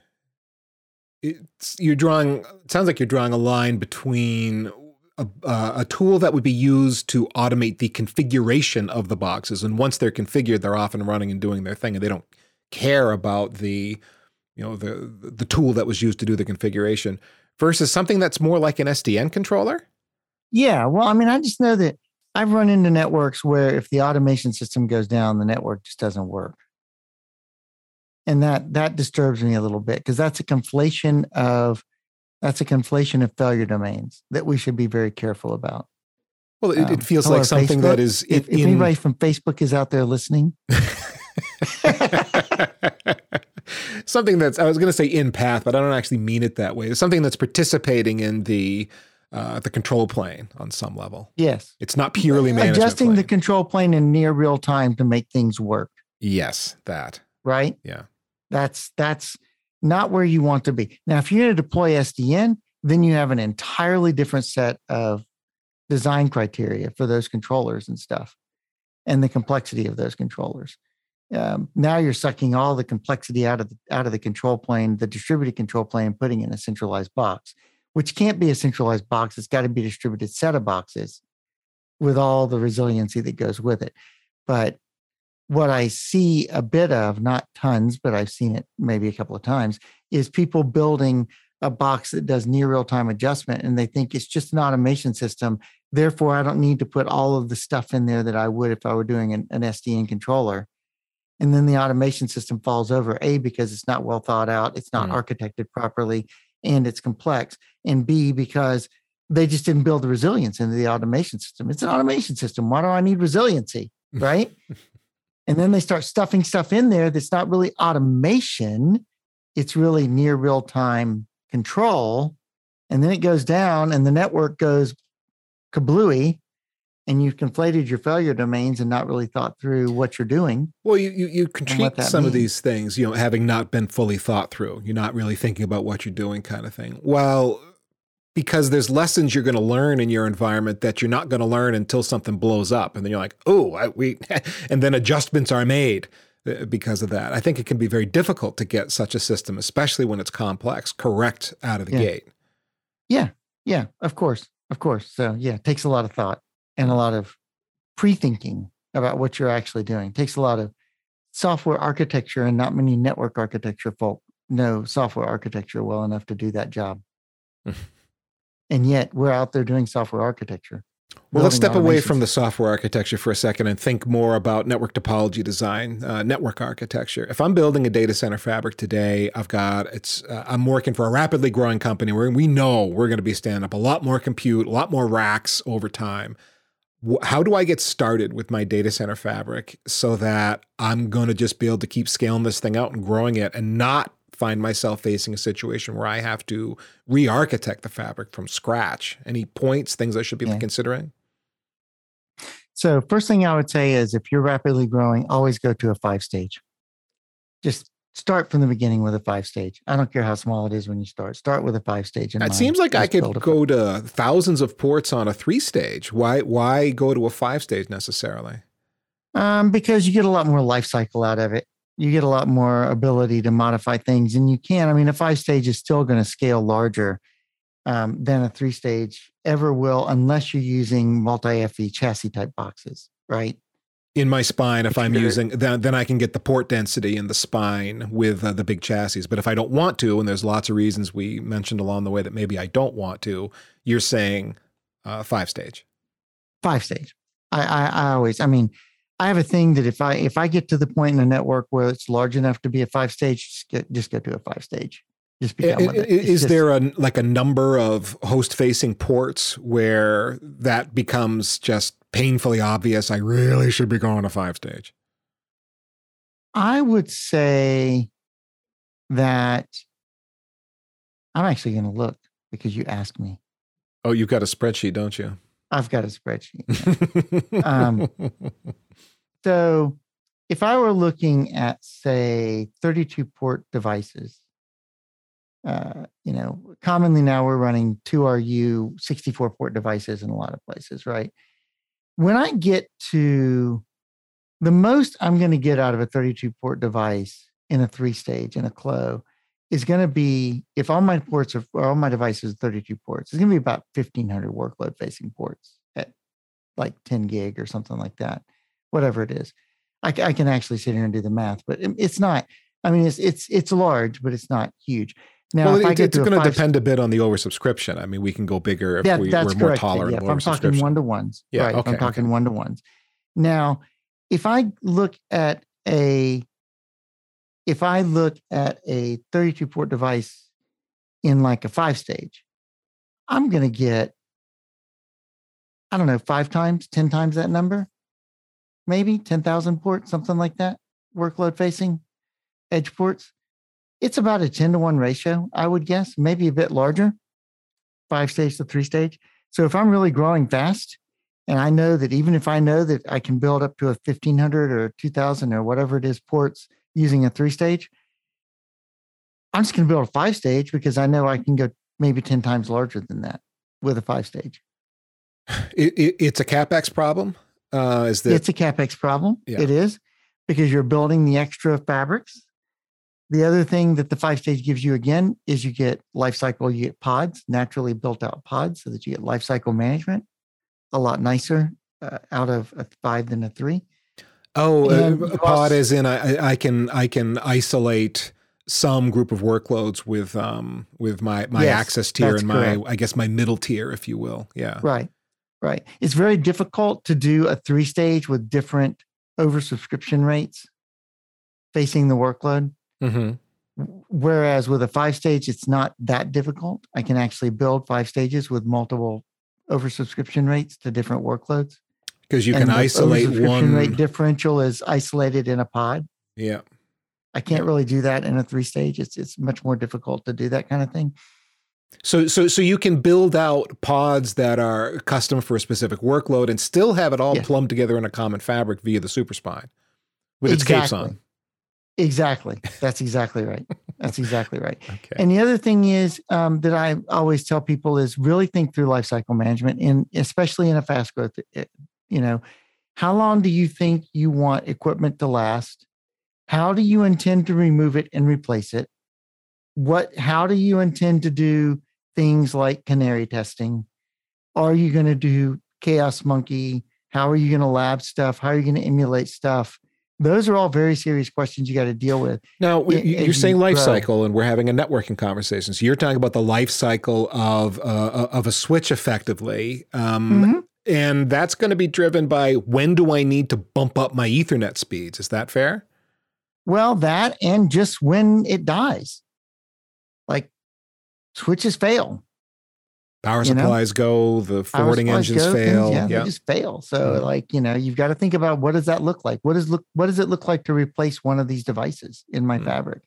It's you're drawing it sounds like you're drawing a line between a, uh, a tool that would be used to automate the configuration of the boxes and once they're configured they're off and running and doing their thing and they don't care about the you know the the tool that was used to do the configuration versus something that's more like an SDN controller Yeah. Well, I mean, I just know that I've run into networks where if the automation system goes down, the network just doesn't work. And that that disturbs me a little bit because that's a conflation of that's a conflation of failure domains that we should be very careful about. well it, Um, it feels hello, like something that Facebook. is If, if anybody from Facebook is out there listening, something that's I was going to say in path, but I don't actually mean it that way. It's something that's participating in the uh, the control plane on some level. yes, It's not purely adjusting the control plane in near real time to make things work. yes, that Right. yeah. That's that's not where you want to be. Now, if you're going to deploy SDN, then you have an entirely different set of design criteria for those controllers and stuff, and the complexity of those controllers. Um, now you're sucking all the complexity out of the, out of the control plane, the distributed control plane, putting in a centralized box, which can't be a centralized box. It's got to be a distributed set of boxes with all the resiliency that goes with it. But what I see a bit of, not tons, but I've seen it maybe a couple of times, is people building a box that does near real time adjustment and they think it's just an automation system. Therefore, I don't need to put all of the stuff in there that I would if I were doing an, an SDN controller. And then the automation system falls over A, because it's not well thought out, it's not Mm. architected properly, and it's complex. And B, because they just didn't build the resilience into the automation system. It's an automation system. Why do I need resiliency? Right. And then they start stuffing stuff in there that's not really automation it's really near real time control and then it goes down and the network goes kablooey and you've conflated your failure domains and not really thought through what you're doing Well, you you, you can treat some of these things, you know, having not been fully thought through. You're not really thinking about what you're doing, kind of thing. Well, because there's lessons you're going to learn in your environment that you're not going to learn until something blows up, and then you're like, oh, I, we, and then adjustments are made uh, because of that. I think it can be very difficult to get such a system, especially when it's complex, correct out of the Yeah. gate. yeah Yeah, of course of course so yeah it takes a lot of thought and a lot of pre-thinking about what you're actually doing it takes a lot of software architecture and not many network architecture folk know software architecture well enough to do that job and yet we're out there doing software architecture Well, let's step away from the software architecture for a second and think more about network topology design, uh, network architecture. If I'm building a data center fabric today, I've got it's. Uh, I'm working for a rapidly growing company where we know we're going to be standing up a lot more compute, a lot more racks over time. How do I get started with my data center fabric so that I'm going to just be able to keep scaling this thing out and growing it and not find myself facing a situation where I have to re-architect the fabric from scratch? Any points, things I should be Yeah. considering? So, first thing I would say is if you're rapidly growing, always go to a five stage. Just start from the beginning with a five stage. I don't care how small it is when you start. Start with a five stage. in It mind. seems like I could go to thousands of ports on a three stage. Why why go to a five stage necessarily? Um, because you get a lot more life cycle out of it. You get a lot more ability to modify things, and you can. I mean, a five stage is still going to scale larger um, than a three stage ever will, unless you're using multi FE chassis type boxes, right? In my spine, if I'm using then then I can get the port density in the spine with uh, the big chassis. But if I don't want to, and there's lots of reasons we mentioned along the way that maybe I don't want to, you're saying uh, five stage. five stage. I, I I always I mean I have a thing that if I if I get to the point in a network where it's large enough to be a five stage, just get just go to a five stage. Just be I- done with it. It's Is just- there a like a number of host facing ports where that becomes just painfully obvious? I really should be going to five stage. I would say that I'm actually going to look because you asked me. Oh, you've got a spreadsheet, don't you? I've got a spreadsheet. Um, So if I were looking at, say, 32 port devices, uh, you know, commonly now we're running 2RU 64 port devices in a lot of places, right? When I get to the most I'm going to get out of a 32 port device in a three stage in a Clos is going to be if all my ports are all my devices are 32 ports, it's going to be about 1500 workload facing ports at like 10 gig or something like that, whatever it is. I, I can actually sit here and do the math, but um, it's not. I mean, it's it's it's large, but it's not huge. Now, well, it, it's going to depend a bit on the oversubscription. I mean, we can go bigger if we, are more tolerant. Yeah, if I'm talking one to ones, yeah, right? Okay, I'm talking one to ones. Now, if I look at a if I look at a 32 port device in like a five stage, I'm going to get, I don't know, five times, 10 times that number, maybe 10,000 ports, something like that, workload facing edge ports. It's about a 10 to 1 ratio, I would guess, maybe a bit larger, five stage to three stage. So if I'm really growing fast, and I know that even if I know that I can build up to a 1500 or 2000 or whatever it is ports using a three stage, I'm just going to build a five stage because I know I can go maybe 10 times larger than that with a five stage. It, it, it's a capex problem. Uh, is that it's a capex problem? Yeah. It is because you're building the extra fabrics. The other thing that the five stage gives you again is you get life cycle, you get pods, naturally built out pods, so that you get life cycle management a lot nicer uh, out of a five than a three. Oh, uh, pod is in I, I can I can isolate some group of workloads with um with my my yes, access tier and my correct. I guess my middle tier, if you will. Yeah. Right. Right. It's very difficult to do a three stage with different oversubscription rates facing the workload. Mm-hmm. Whereas with a five stage, it's not that difficult. I can actually build five stages with multiple oversubscription rates to different workloads. Because you and can isolate one rate differential is isolated in a pod. Yeah. I can't really do that in a three stage. It's it's much more difficult to do that kind of thing. So so so you can build out pods that are custom for a specific workload and still have it all yeah. plumbed together in a common fabric via the superspine with exactly. its capes on. Exactly. That's exactly right. That's exactly right. okay. And the other thing is um, that I always tell people is really think through lifecycle management, and especially in a fast growth. Eh, you know, how long do you think you want equipment to last? How do you intend to remove it and replace it? What? How do you intend to do things like canary testing? Are you going to do chaos monkey? How are you going to lab stuff? How are you going to emulate stuff? those are all very serious questions you got to deal with. Now, you're saying life grow. cycle, and we're having a networking conversation. So you're talking about the life cycle of uh, uh of a switch, effectively, um, mm-hmm. and that's going to be driven by when do I need to bump up my Ethernet speeds? Is that fair? Well, that and just when it dies, like switches fail. Power supplies know? go, the forwarding engines go, fail. Things, yeah, yeah, they just fail. So, mm-hmm. like you know, you've got to think about what does that look like? What does look what does it look like to replace one of these devices in my mm-hmm. fabric?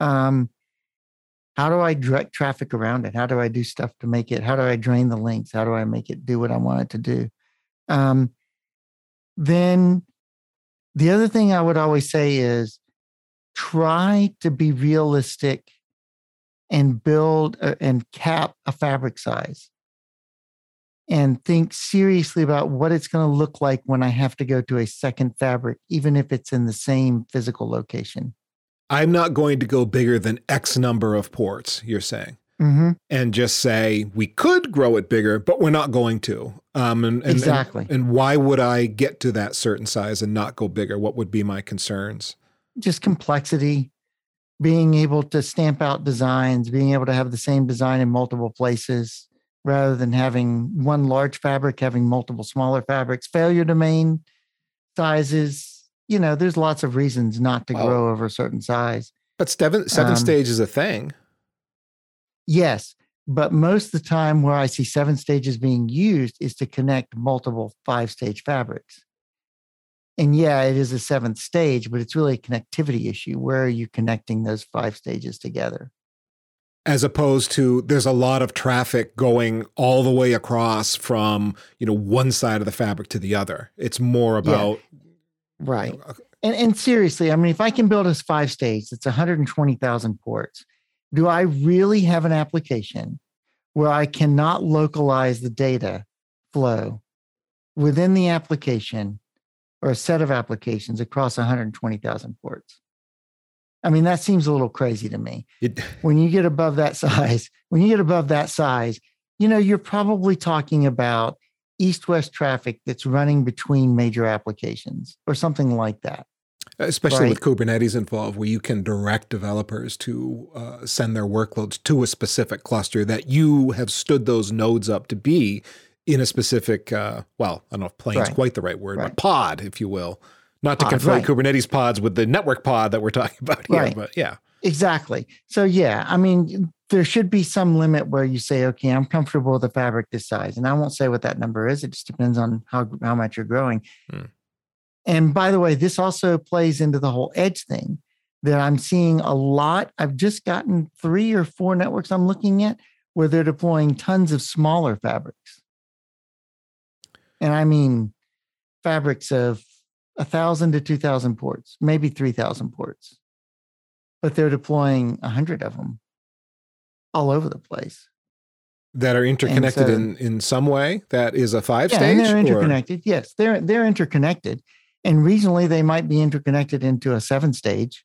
Um, how do I direct traffic around it? How do I do stuff to make it? How do I drain the links? How do I make it do what I want it to do? Um, then the other thing I would always say is try to be realistic and build a, and cap a fabric size and think seriously about what it's going to look like when I have to go to a second fabric, even if it's in the same physical location. I'm not going to go bigger than X number of ports, you're saying. Mm-hmm. And just say we could grow it bigger, but we're not going to. Um, and, and, exactly. And, and why would I get to that certain size and not go bigger? What would be my concerns? Just complexity, being able to stamp out designs, being able to have the same design in multiple places rather than having one large fabric, having multiple smaller fabrics, failure domain sizes. You know, there's lots of reasons not to grow over a certain size. But seven seven um, stage is a thing. Yes. But most of the time where I see seven stages being used is to connect multiple five stage fabrics and yeah, it is a seventh stage, but it's really a connectivity issue. Where are you connecting those five stages together? As opposed to there's a lot of traffic going all the way across from, you know, one side of the fabric to the other. It's more about yeah. right. You know, and and seriously, I mean, if I can build a five stage, it's 120,000 ports. Do I really have an application where I cannot localize the data flow within the application or a set of applications across 120,000 ports. I mean, that seems a little crazy to me. It, When you get above that size, when you get above that size, you know, you're probably talking about east west traffic that's running between major applications or something like that. especially with Kubernetes involved, where you can direct developers to uh, send their workloads to a specific cluster that you have stood those nodes up to be in a specific, uh, well, I don't know if plane is Right. quite the right word, Right. but pod, if you will. Not to Pod, conflate right. Kubernetes pods with the network pod that we're talking about here, but yeah. Exactly. So, yeah, I mean, there should be some limit where you say, okay, I'm comfortable with a fabric this size. And I won't say what that number is. It just depends on how, how much you're growing. Hmm. And by the way, this also plays into the whole edge thing that I'm seeing a lot. I've just gotten three or four networks I'm looking at where they're deploying tons of smaller fabrics. And I mean fabrics of a thousand to two thousand ports, maybe three thousand ports, but they're deploying a hundred of them all over the place. That are interconnected so- in, in some way. That is a five Yeah, stage. and they're or- interconnected. Yes, they're they're interconnected, and regionally they might be interconnected into a seven stage,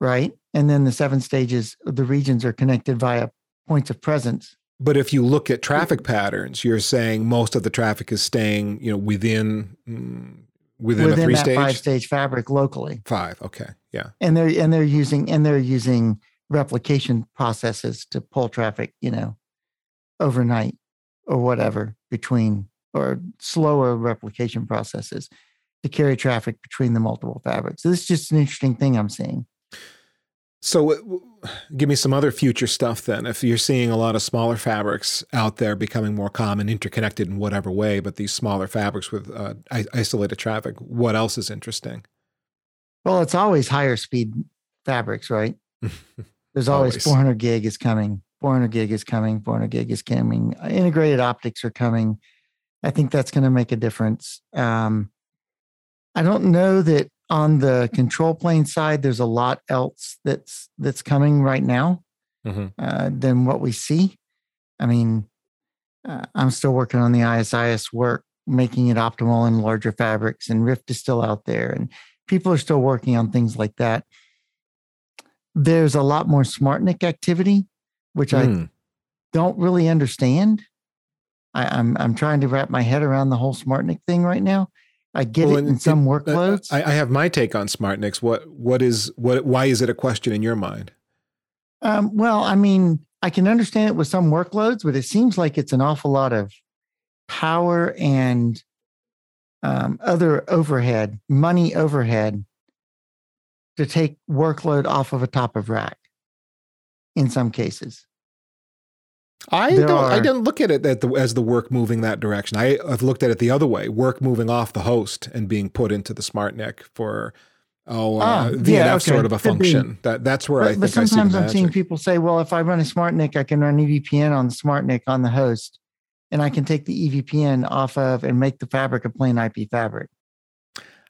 right? And then the seven stages, the regions are connected via points of presence. But if you look at traffic patterns, you're saying most of the traffic is staying, you know, within mm, within, a three that stage five stage fabric locally. Five. Okay. Yeah. and they're and they're using and they're using replication processes to pull traffic you know overnight or whatever between or slower replication processes to carry traffic between the multiple fabrics so this is just an interesting thing i'm seeing So, w- give me some other future stuff then. If you're seeing a lot of smaller fabrics out there becoming more common, interconnected in whatever way, but these smaller fabrics with uh, i- isolated traffic, what else is interesting? well it's always higher speed fabrics right there's always, Always. 400 gig is coming 400 gig is coming 400 gig is coming integrated optics are coming i think that's going to make a difference um, i don't know that on the control plane side there's a lot else that's that's coming right now Mhm. uh, than what we see i mean uh, i'm still working on the IS-IS work making it optimal in larger fabrics and rift is still out there and people are still working on things like that there's a lot more SmartNIC activity, which I Hmm. don't really understand. I, I'm I'm trying to wrap my head around the whole SmartNIC thing right now. I get Well, it and in some uh, workloads. I, I have my take on SmartNICs. What what is what? Why is it a question in your mind? um, well, I mean, I can understand it with some workloads, but it seems like it's an awful lot of power and um, other overhead, money overhead to take workload off of a top of rack in some cases. I There don't. I are- don't look at it at the, as the work moving that direction. I, I've looked at it the other way: work moving off the host and being put into the smart SmartNIC for oh uh, Ah, VNF yeah, sort of a Could be. function. That that's where I But, but think I see the sometimes I'm seeing people say, well, if I run a smart SmartNIC, I can run EVPN on the smart SmartNIC on the host, and I can take the EVPN off of and make the fabric a plain IP fabric.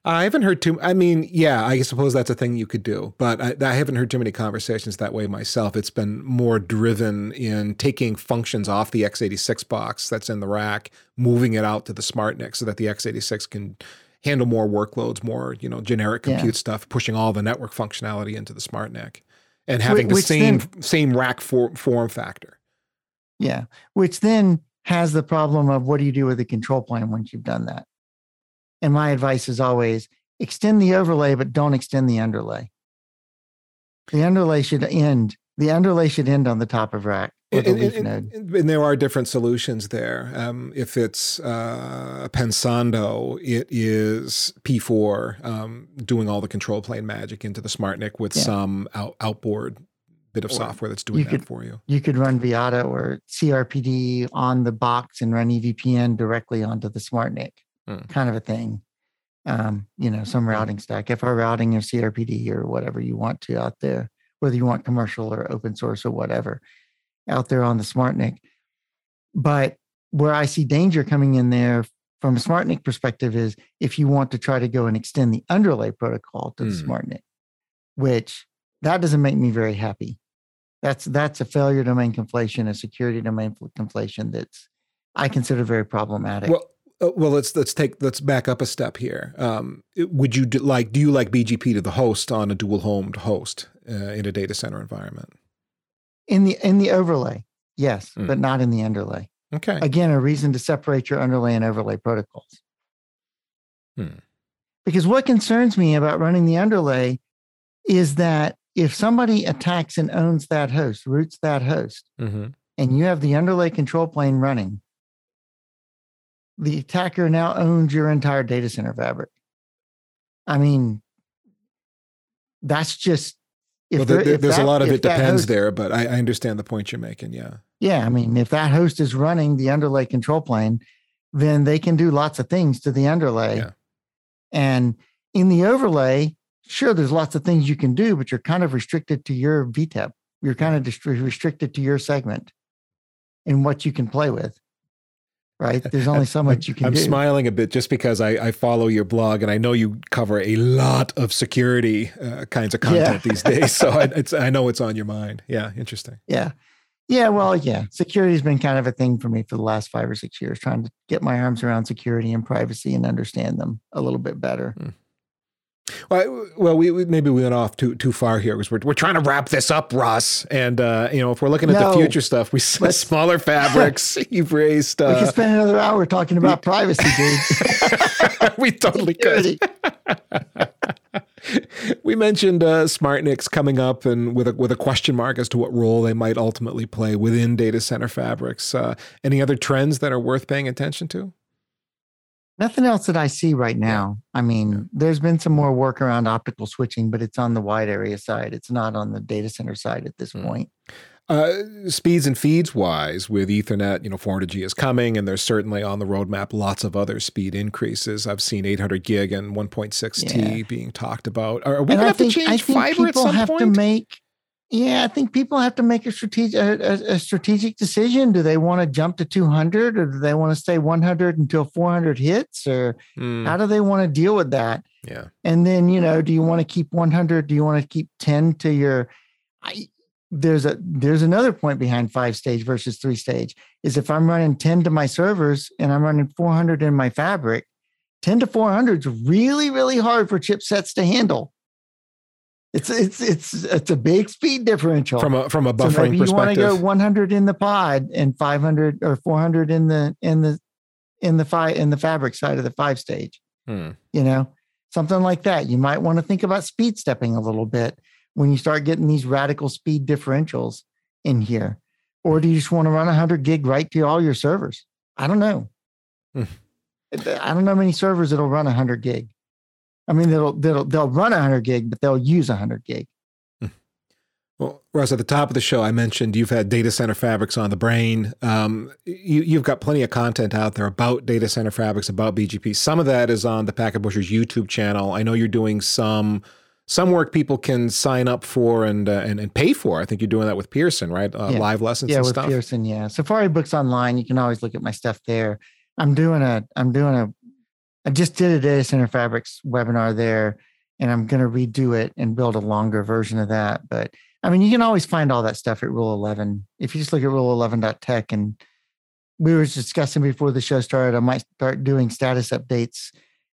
I haven't heard too. I mean, yeah, I suppose that's a thing you could do, but I, I haven't heard too many conversations that way myself. It's been more driven in taking functions off the x86 box that's in the rack, moving it out to the smart SmartNIC so that the x86 can handle more workloads, more you know generic Yeah. compute stuff, pushing all the network functionality into the smart SmartNIC, and having the which same then- same rack for, form factor. Yeah. Which then has the problem of what do you do with the control plane once you've done that? And my advice is always extend the overlay, but don't extend the underlay. The underlay should end. The underlay should end on the top of rack And, and- and- and there are different solutions there. Um, if it's uh, Pensando, it is P4 um, doing all the control plane magic into the SmartNIC with Yeah. some out, outboard bit of Or software that's doing that could- for you. You could run Vyatta or CRPD on the box and run EVPN directly onto the SmartNIC, Hmm. kind of a thing. Um, you know, some routing stack, if FRRouting or CRPD or whatever you want to out there, whether you want commercial or open source or whatever out there on the SmartNIC. But where I see danger coming in there from a SmartNIC perspective is if you want to try to go and extend the underlay protocol to the Hmm. SmartNIC, which that doesn't make me very happy. That's that's a failure domain conflation, a security domain conflation that's I consider very problematic. Well, Uh, well, let's let's take let's back up a step here. Um, would you do, like do you like BGP to the host on a dual homed host uh, in a data center environment? In the in the overlay, yes, mm. but not in the underlay. Okay. Again, a reason to separate your underlay and overlay protocols. Hmm. Because what concerns me about running the underlay is that if somebody attacks and owns that host, roots that host, mm-hmm. and you have the underlay control plane running, the attacker now owns your entire data center fabric. I mean, that's just. well, there, there, there's that, a lot of it depends host, there, but I, I understand the point you're making. Yeah. Yeah. I mean, if that host is running the underlay control plane, then they can do lots of things to the underlay. Yeah. And in the overlay, sure, there's lots of things you can do, but you're kind of restricted to your VTEP. You're kind of dist- restricted to your segment and what you can play with right? There's only so much you can I'm do. smiling a bit just because I, I, follow your blog and I know you cover a lot of security uh, kinds of content yeah. these days. So I, I know it's on your mind. Yeah, interesting. Yeah. Yeah, well, yeah. Security has been kind of a thing for me for the last five or six years, trying to get my arms around security and privacy and understand them a little bit better. Mm. Well, well, we, we, maybe we went off too too far here because we're we're trying to wrap this up, Russ. And uh, you know, if we're looking at no, the future stuff, we see smaller fabrics. You've raised. Uh, we could spend another hour talking about privacy, dude. we totally could. we mentioned uh, SmartNICs coming up, and with a with a question mark as to what role they might ultimately play within data center fabrics. Uh, any other trends that are worth paying attention to? Nothing else that I see right now. I mean, there's been some more work around optical switching, but it's on the wide area side. It's not on the data center side at this mm. point. Uh, speeds and feeds wise, with Ethernet, you know, 400G is coming, and there's certainly on the roadmap lots of other speed increases. I've seen 800 gig and 1.6T yeah. being talked about. Are we going to have think, to change I think fiber at some have point? To make, yeah, I think people have to make a strategic a, a, strategic decision. Do they want to jump to 200 or do they want to stay 100 until 400 hits or mm. how do they want to deal with that? Yeah. And then, you know, do you want to keep 100? Do you want to keep 10 to your I, there's a there's another point behind five stage versus three stage is if I'm running 10 to my servers and I'm running 400 in my fabric, 10 to 400 is really really hard for chipsets to handle. It's it's it's it's a big speed differential from a from a buffering so maybe you want to go 100 in the pod and 500 or 400 in the in the in the five in the fabric side of the five stage. Hmm. You know, something like that. You might want to think about speed stepping a little bit when you start getting these radical speed differentials in here, or do you just want to run 100 gig right to all your servers? I don't know. Hmm. I don't know many servers that'll run 100 gig. I mean, they'll they'll they'll run 100 gig, but they'll use 100 gig. Hmm. Well, Russ, at the top of the show, I mentioned you've had data center fabrics on the brain. Um, you, have got plenty of content out there about data center fabrics, about BGP. Some of that is on the Packet Pushers YouTube channel. I know you're doing some some work people can sign up for and uh, and, and pay for. I think you're doing that with Pearson, right? Uh, yeah. Live lessons. Yeah, with stuff. Pearson. Yeah, Safari Books Online. You can always look at my stuff there. I'm doing a I'm doing a I just did a data center fabrics webinar there, and I'm going to redo it and build a longer version of that. But I mean, you can always find all that stuff at Rule 11. If you just look at rule11.tech, and we were discussing before the show started, I might start doing status updates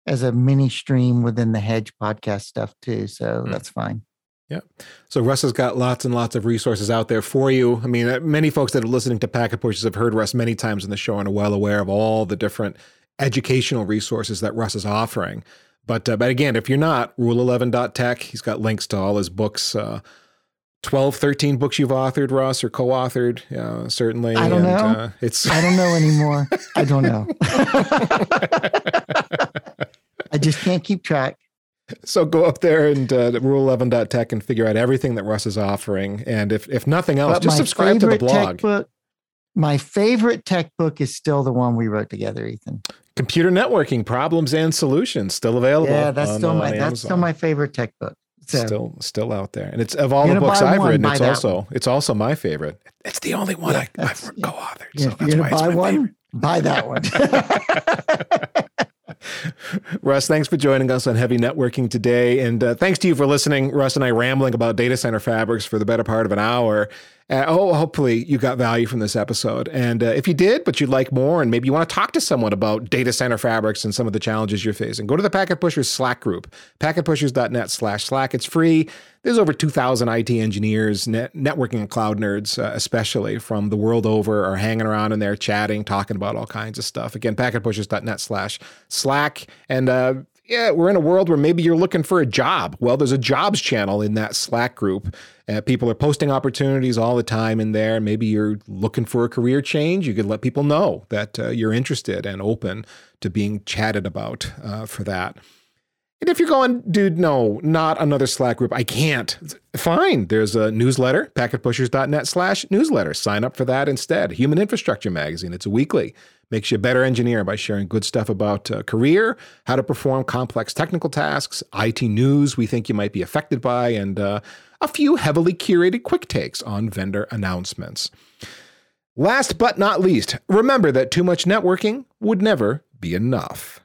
as a mini stream within the Hedge podcast stuff too. So mm. that's fine. Yeah. So Russ has got lots and lots of resources out there for you. I mean, uh, many folks that are listening to Packet Pushers have heard Russ many times in the show and are well aware of all the different educational resources that Russ is offering. But uh, but again, if you're not, rule11.tech, he's got links to all his books. Uh, 12, 13 books you've authored, Russ, or co-authored, uh, certainly. I don't and, know. Uh, it's I don't know anymore. I don't know. I just can't keep track. So go up there and uh, rule11.tech and figure out everything that Russ is offering. And if, if nothing else, but just subscribe to the blog. Book, my favorite tech book is still the one we wrote together, Ethan. Computer networking problems and solutions still available. Yeah, that's on, still my uh, that's still my favorite tech book. So, still still out there, and it's of all the books I've one, written. It's also one. it's also my favorite. It's the only one yeah, I, have co-authored. Yeah, so if you're gonna buy one, favorite. buy that one. Russ, thanks for joining us on Heavy Networking today. And uh, thanks to you for listening. Russ and I rambling about data center fabrics for the better part of an hour. Uh, oh, hopefully you got value from this episode. And uh, if you did, but you'd like more, and maybe you want to talk to someone about data center fabrics and some of the challenges you're facing, go to the Packet Pushers Slack group, packetpushers.net slash Slack. It's free. There's over 2,000 IT engineers, net, networking and cloud nerds, uh, especially from the world over, are hanging around in there, chatting, talking about all kinds of stuff. Again, packetpushers.net slash Slack. And uh, yeah, we're in a world where maybe you're looking for a job. Well, there's a jobs channel in that Slack group. Uh, people are posting opportunities all the time in there. Maybe you're looking for a career change. You could let people know that uh, you're interested and open to being chatted about uh, for that. And if you're going, dude, no, not another Slack group, I can't. Fine. There's a newsletter, packetpushers.net slash newsletter. Sign up for that instead. Human Infrastructure Magazine. It's a weekly makes you a better engineer by sharing good stuff about uh, career, how to perform complex technical tasks, IT news we think you might be affected by, and uh, a few heavily curated quick takes on vendor announcements. Last but not least, remember that too much networking would never be enough.